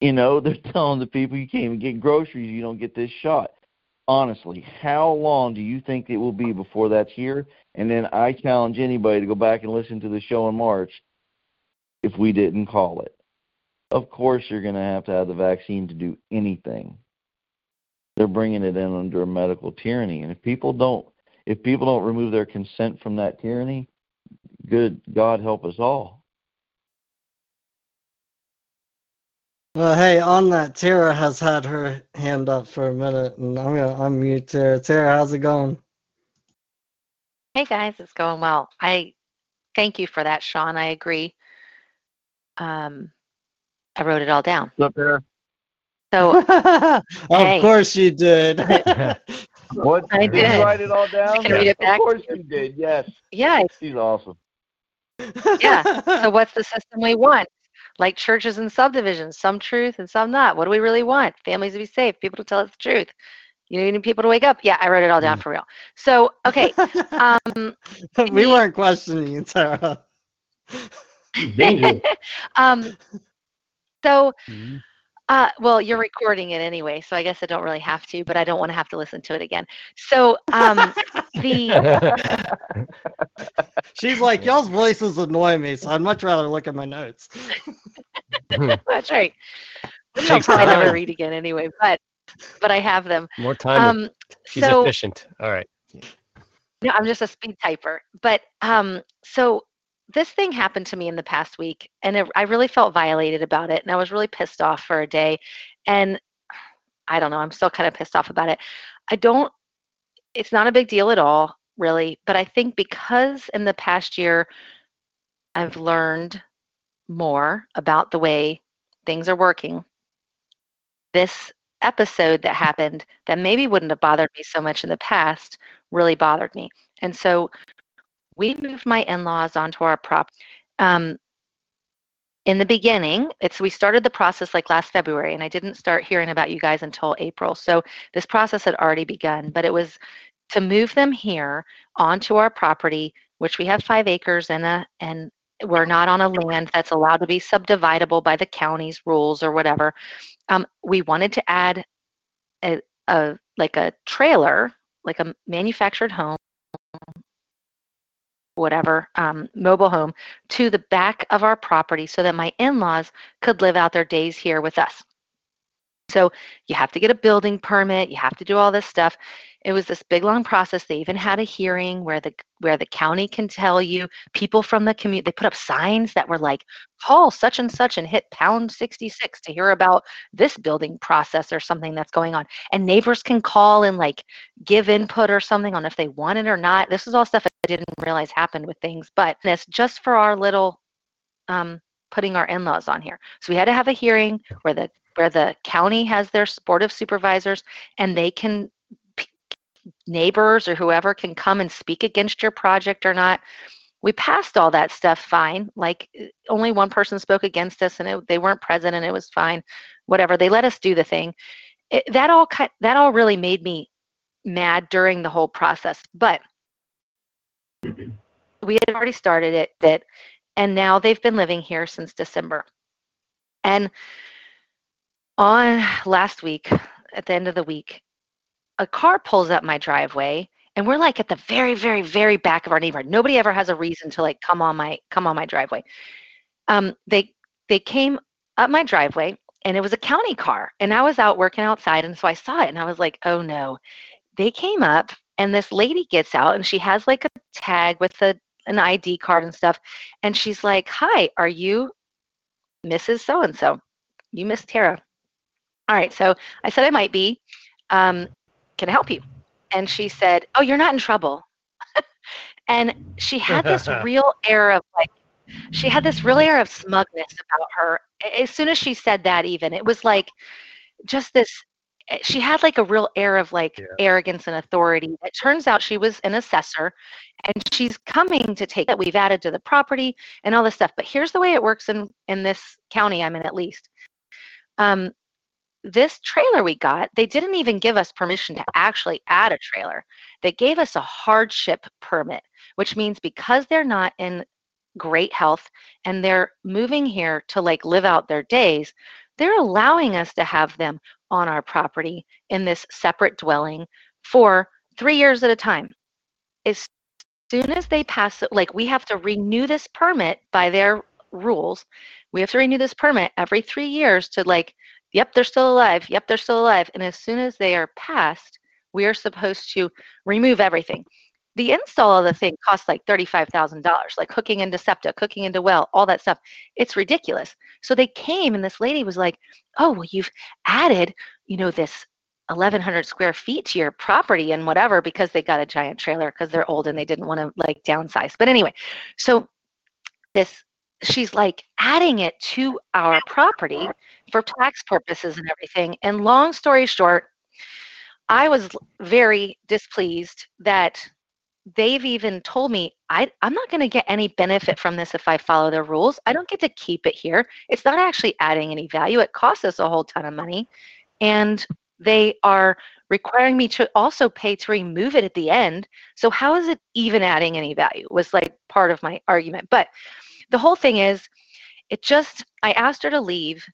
you know, [LAUGHS] they're telling the people you can't even get groceries, you don't get this shot. Honestly, how long do you think it will be before that's here? And then I challenge anybody to go back and listen to the show in March if we didn't call it. Of course, you're going to have to have the vaccine to do anything they're bringing it in under a medical tyranny. And if people don't, if people don't remove their consent from that tyranny, good God help us all. Well, hey, on that, Tara has had her hand up for a minute, and I'm gonna unmute Tara. Tara, how's it going? Hey guys, it's going well. I thank you for that, Sean. I agree. Um, I wrote it all down. What's up, Tara? So, [LAUGHS] of hey. course you did. [LAUGHS] what? I did. did. you write it all down? Can I read it back? Of course you did. Yes. Yeah. She's awesome. Yeah. So what's the system we want? Like churches and subdivisions, some truth and some not. What do we really want? Families to be safe, people to tell us the truth. You need people to wake up. Yeah, I wrote it all down for real. So okay. [LAUGHS] Um, we weren't questioning you, Tara. um, so. Mm-hmm uh, well, you're recording it anyway, so I guess I don't really have to, but I don't want to have to listen to it again. So um, the [LAUGHS] she's like, y'all's voices annoy me, so I'd much rather look at my notes. [LAUGHS] That's right. [LAUGHS] I'll probably never read again anyway, but but I have them. More time. Um, she's so, efficient. All right. No, I'm just a speed typer. But um, so this thing happened to me in the past week and it, I really felt violated about it and I was really pissed off for a day and I don't know, I'm still kind of pissed off about it. I don't it's not a big deal at all, really, but I think because in the past year I've learned more about the way things are working. This episode that happened that maybe wouldn't have bothered me so much in the past really bothered me. And so we moved my in-laws onto our prop. Um, in the beginning, it's we started the process like last February, and I didn't start hearing about you guys until April. So this process had already begun, but it was to move them here onto our property, which we have five acres and a and we're not on a land that's allowed to be subdividable by the county's rules or whatever. Um, we wanted to add a, a like a trailer, like a manufactured home whatever um, mobile home to the back of our property so that my in-laws could live out their days here with us. So you have to get a building permit you have to do all this stuff it was this big long process. They even had a hearing where the where the county can tell you people from the community they put up signs that were like call such and such and hit pound 66 to hear about this building process or something that's going on. And neighbors can call and like give input or something on if they want it or not. This is all stuff i didn't realize happened with things but this just for our little um, putting our in-laws on here. So we had to have a hearing where the where the county has their board of supervisors and they can neighbors or whoever can come and speak against your project or not. We passed all that stuff fine. Like only one person spoke against us and it, they weren't present and it was fine. Whatever. They let us do the thing. It, that all that all really made me mad during the whole process. But we had already started it that and now they've been living here since December. And on last week, at the end of the week, a car pulls up my driveway and we're like at the very very very back of our neighborhood nobody ever has a reason to like come on my come on my driveway. Um they they came up my driveway and it was a county car and i was out working outside and so i saw it and i was like oh no. They came up and this lady gets out and she has like a tag with a, an id card and stuff and she's like hi are you mrs so and so you miss tara. All right so i said i might be. Um, can I help you? And she said, Oh, you're not in trouble. [LAUGHS] and she had this [LAUGHS] real air of like, she had this real air of smugness about her. As soon as she said that, even, it was like just this. Eh, she had like a real air of like yeah. arrogance and authority. It turns out she was an assessor and she's coming to take that we've added to the property and all this stuff. But here's the way it works in, in this county I'm in, at least. Um, this trailer we got, they didn't even give us permission to actually add a trailer. They gave us a hardship permit, which means because they're not in great health and they're moving here to like live out their days, they're allowing us to have them on our property in this separate dwelling for three years at a time. As soon as they pass it, like we have to renew this permit by their rules. We have to renew this permit every three years to like Yep, they're still alive. Yep, they're still alive. And as soon as they are passed, we are supposed to remove everything. The install of the thing costs like $35,000, like hooking into septic, hooking into well, all that stuff. It's ridiculous. So they came and this lady was like, oh, well, you've added, you know, this 1100 square feet to your property and whatever because they got a giant trailer because they're old and they didn't want to like downsize. But anyway, so this she's like adding it to our property for tax purposes and everything. And long story short, I was very displeased that they've even told me I, I'm not going to get any benefit from this if I follow their rules. I don't get to keep it here. It's not actually adding any value. It costs us a whole ton of money. And they are requiring me to also pay to remove it at the end. So how is it even adding any value? Was like part of my argument. But the whole thing is, it just, I asked her to leave.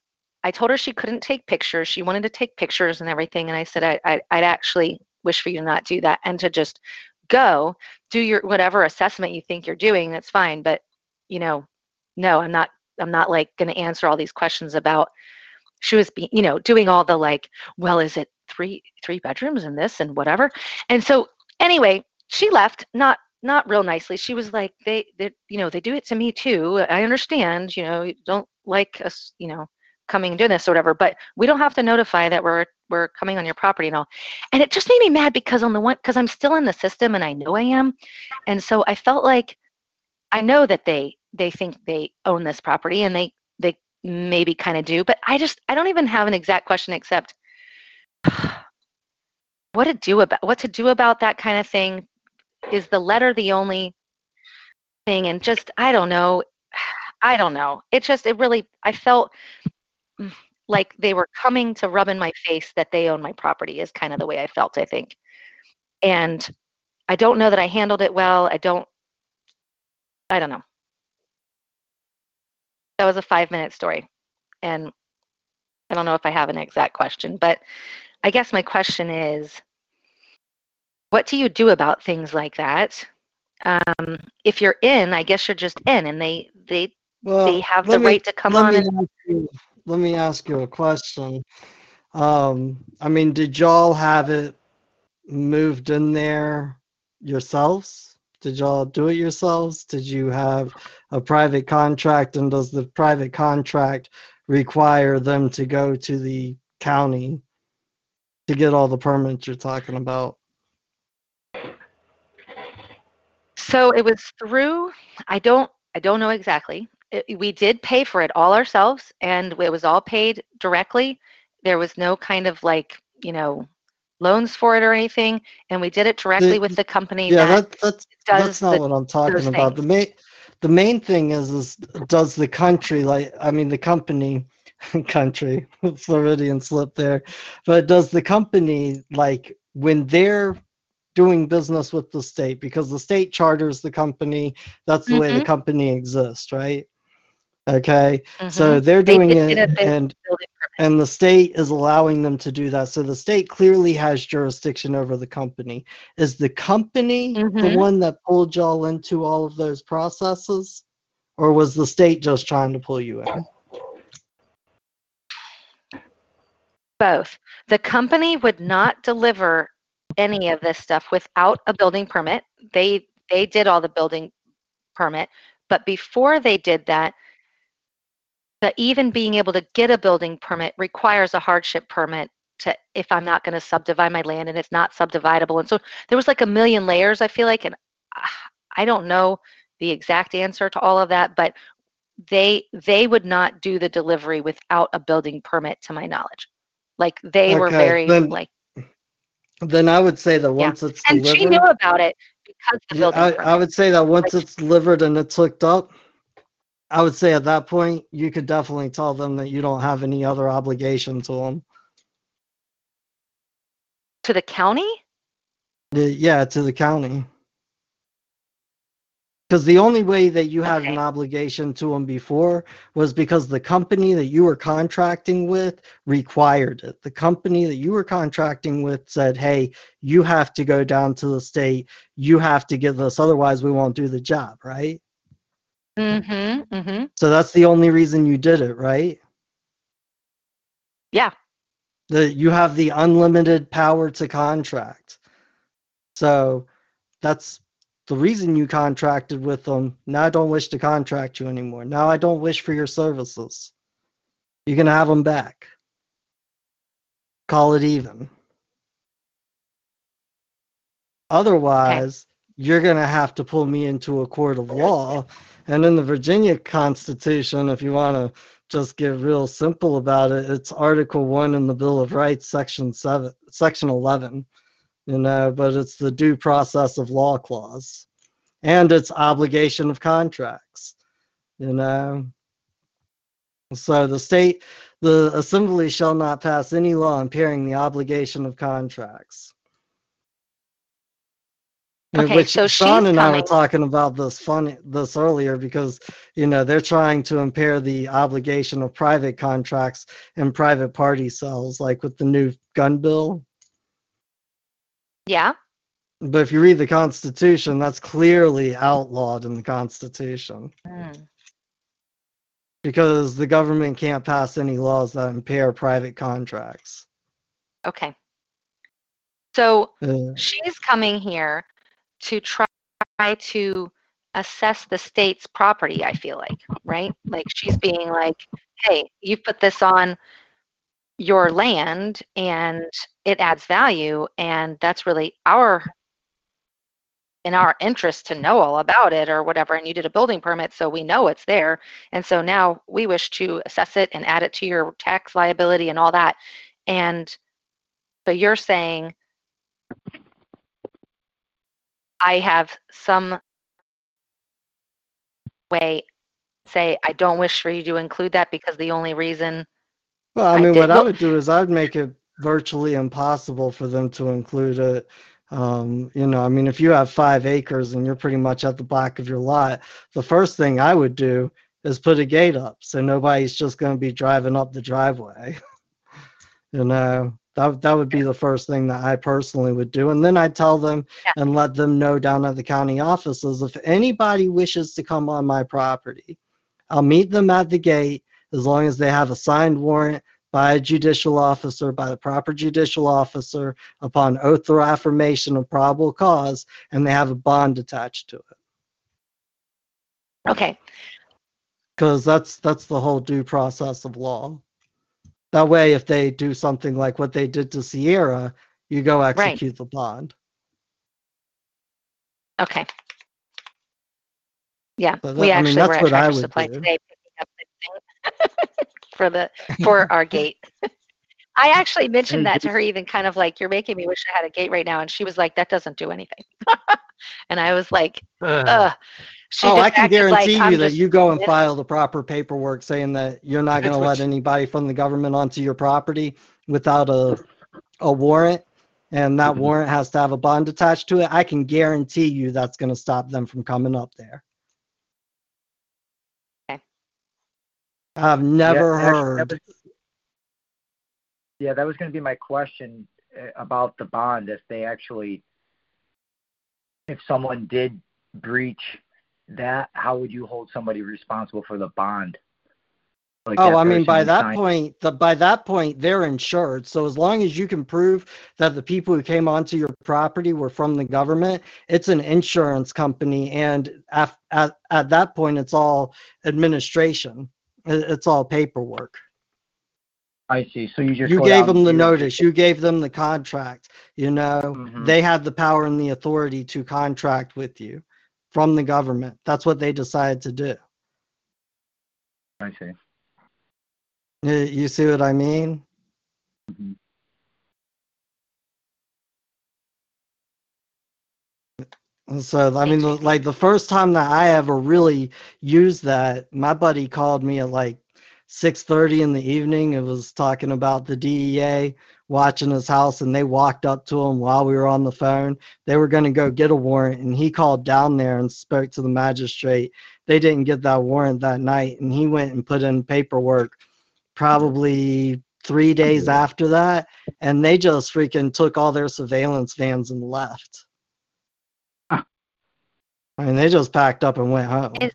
I told her she couldn't take pictures. She wanted to take pictures and everything. And I said, I, I, I'd actually wish for you to not do that and to just go do your whatever assessment you think you're doing. That's fine. But, you know, no, I'm not, I'm not like going to answer all these questions about she was you know, doing all the like, well, is it three, three bedrooms and this and whatever. And so anyway, she left, not not real nicely. She was like, they, they, you know, they do it to me too. I understand, you know, you don't like us, you know, coming and doing this or whatever, but we don't have to notify that we're we're coming on your property and all. And it just made me mad because on the one, because I'm still in the system and I know I am, and so I felt like I know that they they think they own this property and they they maybe kind of do, but I just I don't even have an exact question except [SIGHS] what to do about what to do about that kind of thing is the letter the only thing? And just i don't know. [SIGHS] I don't know. It just it really i felt [SIGHS] like they were coming to rub in my face that they own my property is kind of the way i felt i think. And i don't know that i handled it well. I don't i don't know. That was a five minute story. And i don't know if i have an exact question but i guess my question is what do you do about things like that? Um, if you're in, I guess you're just in, and they they well, they have the me, right to come on. And... You, let me ask you a question. Um, I mean, did y'all have it moved in there yourselves? Did y'all do it yourselves? Did you have a private contract, and does the private contract require them to go to the county to get all the permits you're talking about? So it was through. I don't. I don't know exactly. It, we did pay for it all ourselves, and it was all paid directly. There was no kind of like you know loans for it or anything, and we did it directly The- with the company Yeah, that that, that's that's not the- what I'm talking about. The main the main thing is is does the country like I mean the company [LAUGHS] country [LAUGHS] Freudian slip there, but does the company like when they're doing business with the state because the state charters the company that's the way the Mhm. company exists right okay so Mhm. they're doing did it get a big and and the state is allowing them to do that so the state clearly has jurisdiction over the company is the company the Mhm. one that pulled y'all into all of those processes or was the state just trying to pull you in both. The company would not deliver any of this stuff without a building permit. They they did all the building permit, but before they did that, the even being able to get a building permit requires a hardship permit to if I'm not going to subdivide my land and it's not subdividable. And so there was like a million layers I feel like and [SIGHS] I don't know the exact answer to all of that, but they they would not do the delivery without a building permit to my knowledge. Like they were very then- like then i would say that yeah. once it's And delivered she knew about it because the building I. I would say that once it's delivered and it's hooked up, I would say at that point you could definitely tell them that you don't have any other obligation to them. to the county? yeah, to the county. Because the only way that you had an obligation to them before was because the company that you were contracting with required it. The company that you were contracting with said, hey, you have to go down to the state. You have to get this. Otherwise, we won't do the job, right? Mm-hmm. Mm-hmm. So that's the only reason you did it, right? Yeah. That you have the unlimited power to contract. So that's the reason you contracted with them. Now I don't wish to contract you anymore. Now I don't wish for your services. You can have them back. Call it even. Otherwise, you're going to have to pull me into a court of law. And in the Virginia Constitution, if you want to just get real simple about it, it's Article 1 in the Bill of Rights, Section 7, Section 11, you uh, know, but it's the due process of law clause and it's obligation of contracts, you know. So the state, the assembly shall not pass any law impairing the obligation of contracts. Okay, Which so Sean and I were talking about this funny this earlier because you know they're trying to impair the obligation of private contracts and private party cells, like with the new gun bill. Yeah. But if you read the Constitution, that's clearly outlawed in the Constitution Mm. because the government can't pass any laws that impair private contracts. Okay. So she's coming here to try to assess the state's property, I feel like, right? Like she's being like, hey, you put this on your land and it adds value and that's really our in our interest to know all about it or whatever and you did a building permit so we know it's there. And so now we wish to assess it and add it to your tax liability and all that. And so you're saying I have some way say I don't wish for you to include that because the only reason Well, I I mean, did- what I would do is I'd make it virtually impossible for them to include it. Um, you know, I mean, if you have five acres and you're pretty much at the back of your lot, the first thing I would do is put a gate up so nobody's just going to be driving up the driveway. [LAUGHS] you know, that that would be the first thing that I personally would do, and then I'd tell them and let them know down at the county offices if anybody wishes to come on my property, I'll meet them at the gate as long as they have a signed warrant by a judicial officer, by the proper judicial officer, upon oath or affirmation of probable cause, and they have a bond attached to it. okay Because that's that's the whole due process of law. That way, if they do something like what they did to Sierra, you go execute the bond. okay yeah So we that- I mean, actually were that's at what I Tractor Supply today picking up the thing for the [LAUGHS] for our gate [LAUGHS] I actually mentioned that to her, even kind of like, "You're making me wish I had a gate right now," and she was like, "That doesn't do anything." [LAUGHS] and I was like, "Ugh." She oh, I can acted like, guarantee you that you go and this." file the proper paperwork saying that you're not going to let anybody from the government onto your property without a a warrant, and that Mm-hmm. warrant has to have a bond attached to it. I can guarantee you that's going to stop them from coming up there. Okay. I've never Yeah, actually, heard. that was- yeah, that was going to be my question uh, about the bond. If they actually, if someone did breach that, how would you hold somebody responsible for the bond? Like oh, I mean, by that signed- point, the by that point they're insured. So as long as you can prove that the people who came onto your property were from the government, it's an insurance company, and at at, at that point, it's all administration. It- It's all paperwork. I see. So you just You gave them the notice. You gave them the contract. You know, Mhm. they have the power and the authority to contract with you from the government. That's what they decided to do. I see. You, see what I mean? Mhm. So, I mean, like the first time that I ever really used that, my buddy called me at like 6:30 in the evening. It was talking about the DEA watching his house, and they walked up to him while we were on the phone. They were going to go get a warrant, and he called down there and spoke to the magistrate. They didn't get that warrant that night, and he went and put in paperwork probably three days after that, and they just freaking took all their surveillance vans and left. I mean, they just packed up and went home. Is-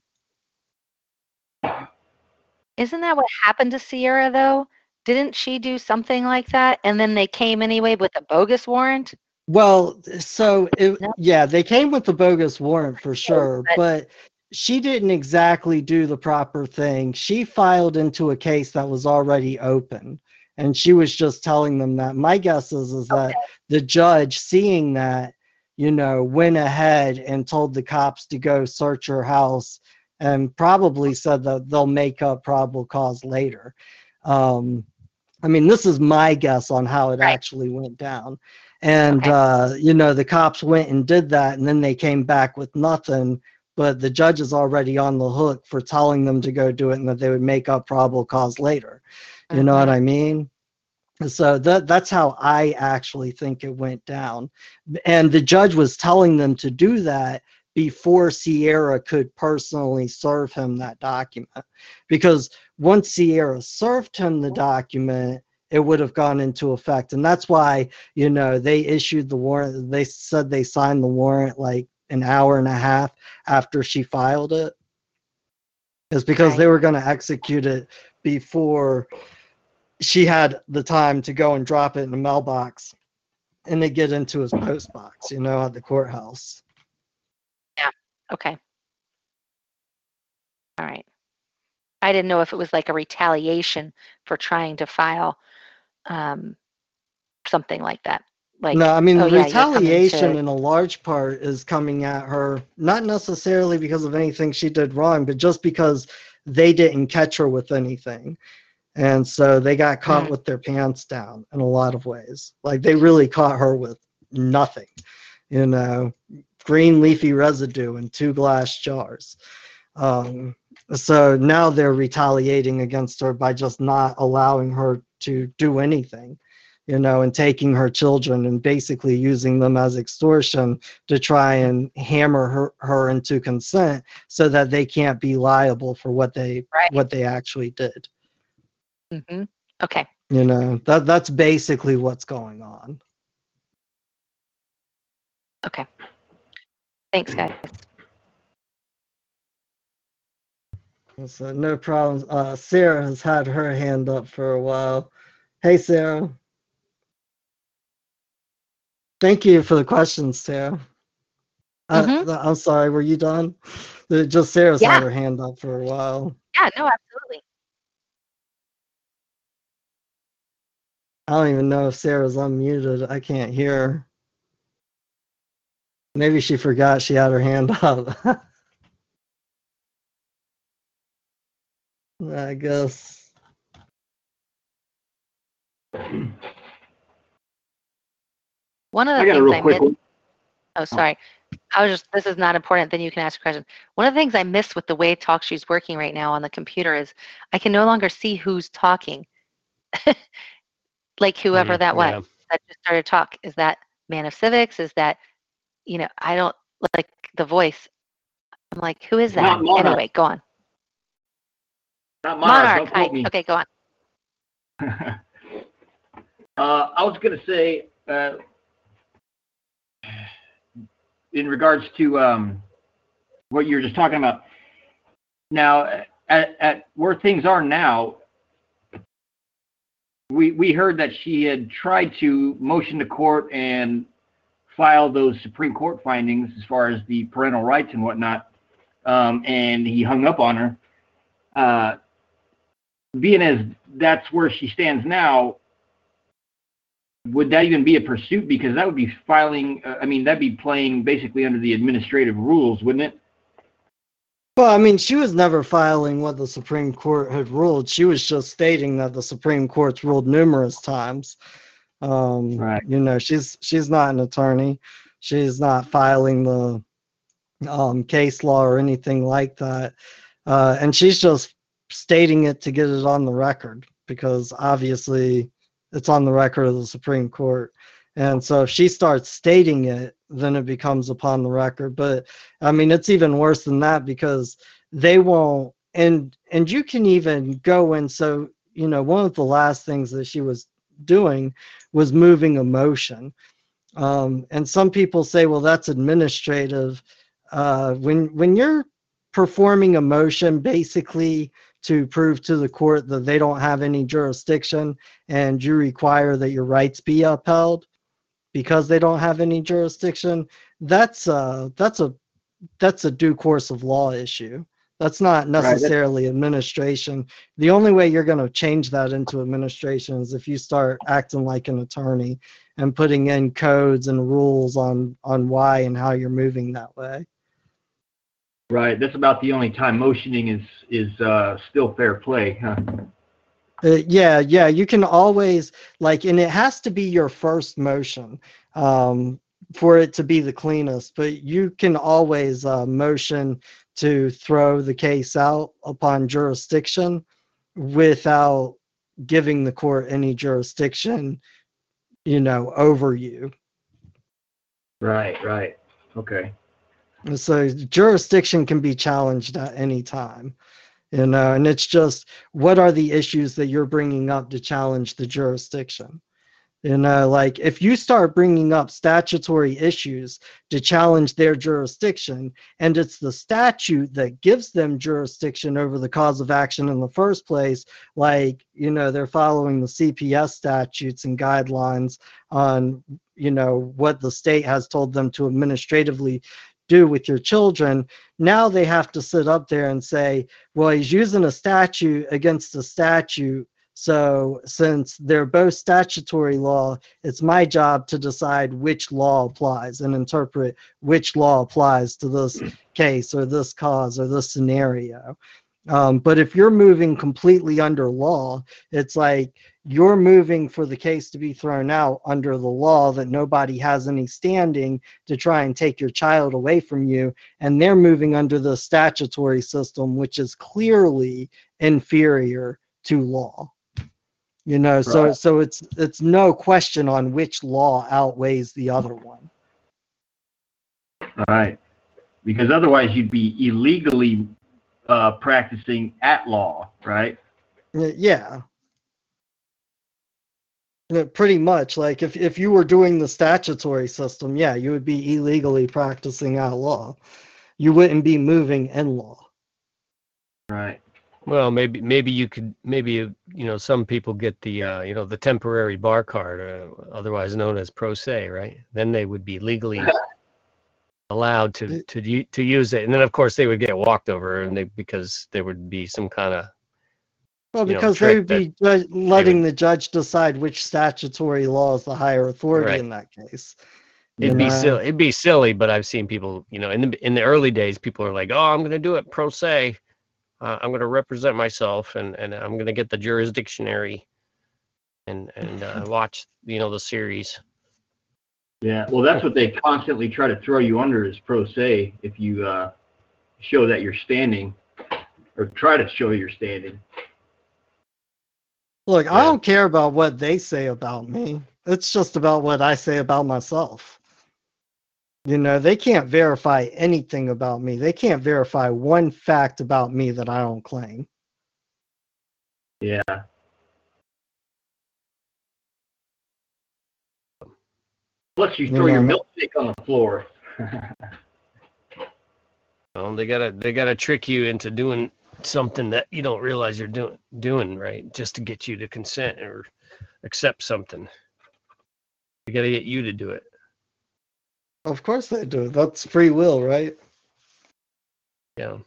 Isn't that what happened to Sierra though? Didn't she do something like that? And then they came anyway with a bogus warrant? Well, so it, yeah, they came with the bogus warrant for sure, but- but she didn't exactly do the proper thing. She filed into a case that was already open, and she was just telling them that. My guess is is that the judge, seeing that, you know, went ahead and told the cops to go search her house, and probably said that they'll make up probable cause later. Um, I mean, this is my guess on how it actually went down. And, uh, you know, the cops went and did that, and then they came back with nothing. But the judge is already on the hook for telling them to go do it and that they would make up probable cause later. You know what I mean? So that that's how I actually think it went down. And the judge was telling them to do that before Sierra could personally serve him that document. Because once Sierra served him the document, it would have gone into effect. And that's why, you know, they issued the warrant. They said they signed the warrant like an hour and a half after she filed it. It's because they were going to execute it before she had the time to go and drop it in the mailbox and to get into his post box, you know, at the courthouse. Yeah. Okay. All right. I didn't know if it was like a retaliation for trying to file um, something like that. Like no, I mean, oh, the yeah, retaliation to- in a large part is coming at her, not necessarily because of anything she did wrong, but just because they didn't catch her with anything. And so they got caught Mm. with their pants down in a lot of ways. Like they really caught her with nothing, you know, green leafy residue in two glass jars. Um, so now they're retaliating against her by just not allowing her to do anything you know, and taking her children and basically using them as extortion to try and hammer her, her into consent so that they can't be liable for what they what they actually did. Hmm Okay. You know, that that's basically what's going on. Okay. Thanks, guys. So no problems. Uh, Sarah has had her hand up for a while. Hey, Sarah. Thank you for the questions, Sarah. Uh, Mhm. I'm sorry, were you done? Just Sarah's Yeah. had her hand up for a while. Yeah, no, absolutely. I don't even know if Sarah's unmuted. I can't hear her. Maybe she forgot she had her hand [LAUGHS] up. I guess. One of the I got a things real I quick missed. one. Oh, sorry. I was just. This is not important. Then you can ask a question. One of the things I miss with the way TalkShoe's working right now on the computer is I can no longer see who's talking. [LAUGHS] like whoever Mhm, that was yeah. that just started talk. Is that Man of Civics? Is that, you know, I don't like the voice. I'm like, who is that? Not Anyway, go on. Not Monarch. Monarch. don't Hi. quote me. Okay, go on. [LAUGHS] Uh, I was going to say, uh, in regards to um, what you were just talking about. Now, at, at where things are now, we we heard that she had tried to motion to court and file those Supreme Court findings as far as the parental rights and whatnot, um, and he hung up on her. Uh, being as that's where she stands now, would that even be a pursuit? Because that would be filing. Uh, I mean, that'd be playing basically under the administrative rules, wouldn't it? Well, I mean, she was never filing what the Supreme Court had ruled. She was just stating that the Supreme Court's ruled numerous times. Um, Right. You know, she's she's not an attorney. She's not filing the um, case law or anything like that. Uh, and she's just stating it to get it on the record because obviously it's on the record of the Supreme Court. And so if she starts stating it, then it becomes upon the record. But I mean, it's even worse than that because they won't, and and you can even go and so you know one of the last things that she was doing was moving a motion. Um, and some people say, well, that's administrative. Uh, when when you're performing a motion, basically to prove to the court that they don't have any jurisdiction and you require that your rights be upheld because they don't have any jurisdiction that's a, that's a that's a due course of law issue that's not necessarily administration the only way you're going to change that into administration is if you start acting like an attorney and putting in codes and rules on on why and how you're moving that way Right. That's about the only time motioning is is uh, still fair play. Huh? Uh, yeah, yeah, you can always like, and it has to be your first motion um, for it to be the cleanest. But you can always uh, motion to throw the case out upon jurisdiction without giving the court any jurisdiction, you know, over you. Right. Right. Okay. So jurisdiction can be challenged at any time, you uh, know, and it's just what are the issues that you're bringing up to challenge the jurisdiction? You uh, know, like if you start bringing up statutory issues to challenge their jurisdiction, and it's the statute that gives them jurisdiction over the cause of action in the first place, like, you know, they're following the CPS statutes and guidelines on, you know, what the state has told them to administratively do with your children. Now they have to sit up there and say, well, he's using a statute against a statute. So since they're both statutory law, it's my job to decide which law applies and interpret which law applies to this case or this cause or this scenario. Um, but if you're moving completely under law, it's like you're moving for the case to be thrown out under the law that nobody has any standing to try and take your child away from you. And they're moving under the statutory system, which is clearly inferior to law. You know, so Right. so it's it's no question on which law outweighs the other one. Right. Because otherwise, you'd be illegally uh, practicing at law. Right. Yeah. Yeah, Pretty much like if, if you were doing the statutory system, yeah, you would be illegally practicing at law. You wouldn't be moving in law. Right. Well, maybe maybe you could maybe you know some people get the uh, you know the temporary bar card, uh, otherwise known as pro se, right? Then they would be legally [LAUGHS] allowed to to to use it, and then of course they would get walked over, and they because there would be some kind of Well, you know, because they would be ju- letting the judge decide which statutory law is the higher authority Right. in that case. It'd be know? silly. It'd be silly, but I've seen people, you know, in the in the early days, people are like, "Oh, I'm going to do it pro se. Uh, I'm going to represent myself, and and I'm going to get the jurisdictionary and and uh, [LAUGHS] watch you know the series. Yeah, well, that's what they constantly try to throw you under is pro se if you uh, show that you're standing or try to show you're standing. Look, I don't care about what they say about me. It's just about what I say about myself. You know, they can't verify anything about me. They can't verify one fact about me that I don't claim. Yeah. Plus, you You throw your milkshake on the floor. [LAUGHS] Well, they gotta they gotta trick you into doing something that you don't realize you're doing doing right, just to get you to consent or accept something. They gotta get you to do it. Of course they do. That's free will, right? Yeah.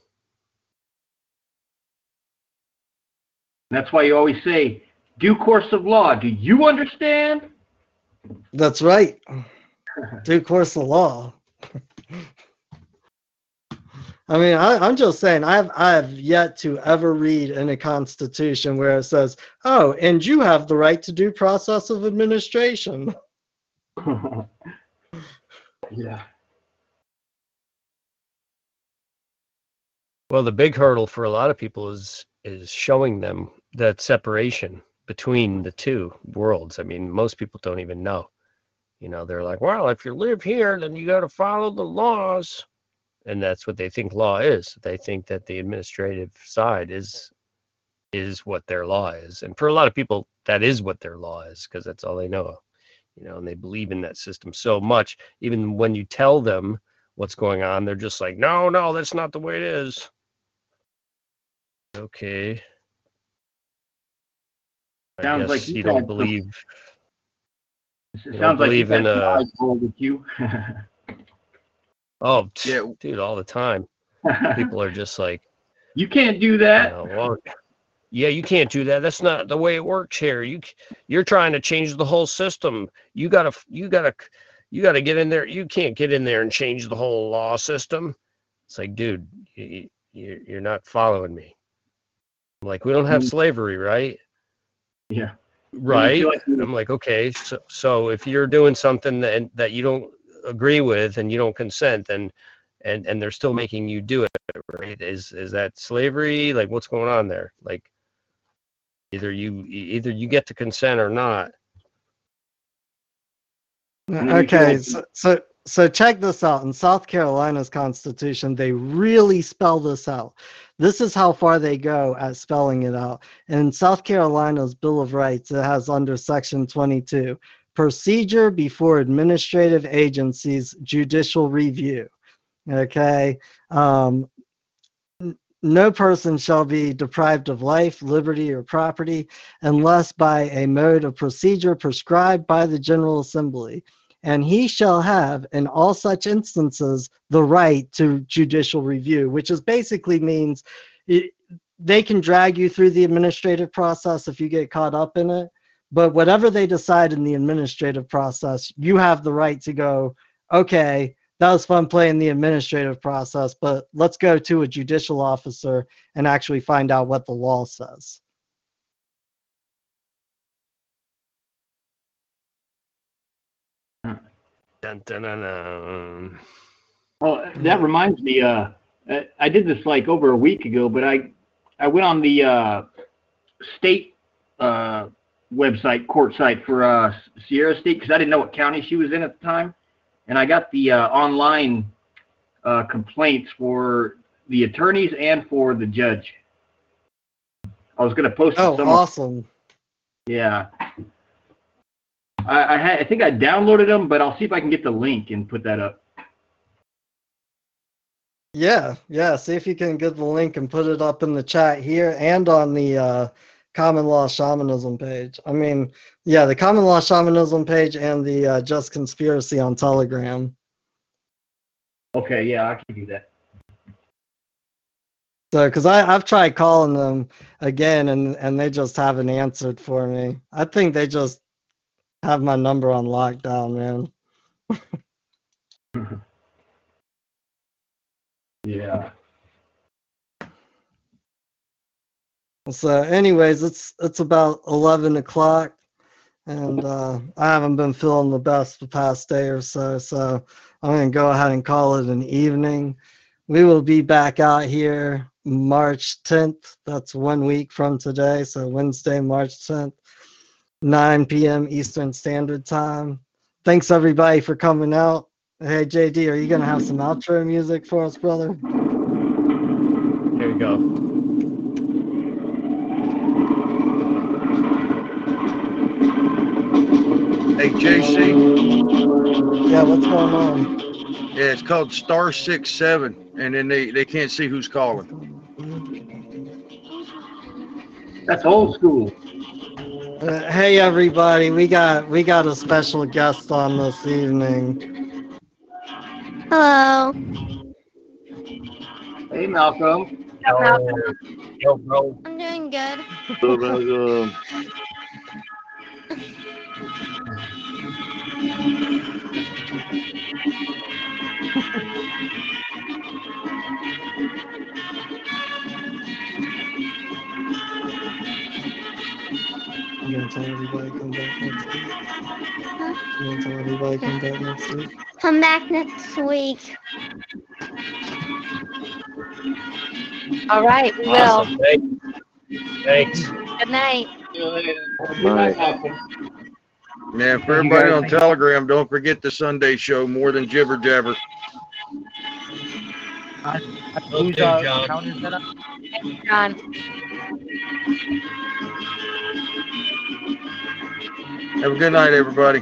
That's why you always say, due course of law. Do you understand? That's right. [LAUGHS] Due course of law. I mean, I, I'm just saying, I've I've yet to ever read in a constitution where it says, "Oh, and you have the right to due process of administration." [LAUGHS] yeah. Well, the big hurdle for a lot of people is is showing them that separation between the two worlds. I mean, most people don't even know. You know, they're like, "Well, if you live here, then you got to follow the laws." And that's what they think law is. They think that the administrative side is is what their law is. And for a lot of people, that is what their law is because that's all they know. You know, and they believe in that system so much. Even when you tell them what's going on, they're just like, "No, no, that's not the way it is." Okay. I Sounds guess like you you don't had some- believe. It don't sounds like believe you've in had some uh eyes rolled with you. oh [LAUGHS] dude all the time. [LAUGHS] People are just like you can't do you that. know, well, yeah, you can't do that. That's not the way it works here. You you're trying to change the whole system. You gotta you gotta you gotta get in there. You can't get in there and change the whole law system. It's like, dude, you, you, you're not following me. Like we don't have Mm. slavery, right? Yeah. right like i'm like okay so, so if you're doing something that, that you don't agree with and you don't consent then and and they're still making you do it right is is that slavery like what's going on there like either you either you get to consent or not uh, then you feel Okay, so, so so check this out. In South Carolina's constitution, they really spell this out. This is how far they go at spelling it out. In South Carolina's Bill of Rights, it has under section 22, procedure before administrative agencies, judicial review. Okay. Um, no person shall be deprived of life, liberty, or property unless by a mode of procedure prescribed by the General Assembly and he shall have in all such instances the right to judicial review which is basically means it, they can drag you through the administrative process if you get caught up in it but whatever they decide in the administrative process you have the right to go okay that was fun playing the administrative process but let's go to a judicial officer and actually find out what the law says Dun, dun, dun, dun. Oh, that reminds me. Uh, uh, I did this like over a week ago, but I I went on the uh, state uh, website, court site for uh, Sierra State because I didn't know what county she was in at the time, and I got the uh, online uh, complaints for the attorneys and for the judge. I was going to post it oh somewhere. awesome Yeah. I, I had I think I downloaded them, but I'll see if I can get the link and put that up. Yeah, yeah. See if you can get the link and put it up in the chat here and on the uh, Common Law Shamanism page. I mean, yeah, the Common Law Shamanism page and the uh, Just Conspiracy on Telegram. Okay, yeah, I can do that. So, because I I've tried calling them again and and they just haven't answered for me. I think they just have my number on lockdown, man. [LAUGHS] Yeah. So, anyways, it's it's about eleven o'clock. and uh, I haven't been feeling the best the past day or so. So I'm going to go ahead and call it an evening. We will be back out here March 10th. That's one week from today. So Wednesday, March 10th, 9 p.m. Eastern Standard Time. Thanks everybody for coming out. Hey JD, are you gonna have some outro music for us, brother? Here we go. Hey, JC. Yeah, what's going on? Yeah, it's called Star Six Seven, and then they they can't see who's calling. That's old school. Uh, hey everybody, we got we got a special guest on this evening. Hello. Hey, Malcolm. Yo, bro. I'm doing good. So, uh, [LAUGHS] You gonna tell everybody come back next week? You gonna tell everybody come back next week? Come back next week. All right, we will. Awesome. Thank- Thanks. Good night. Yeah, for everybody on Telegram, don't forget the Sunday show, more than jibber jabber. Okay, John. John. Have a good night, everybody.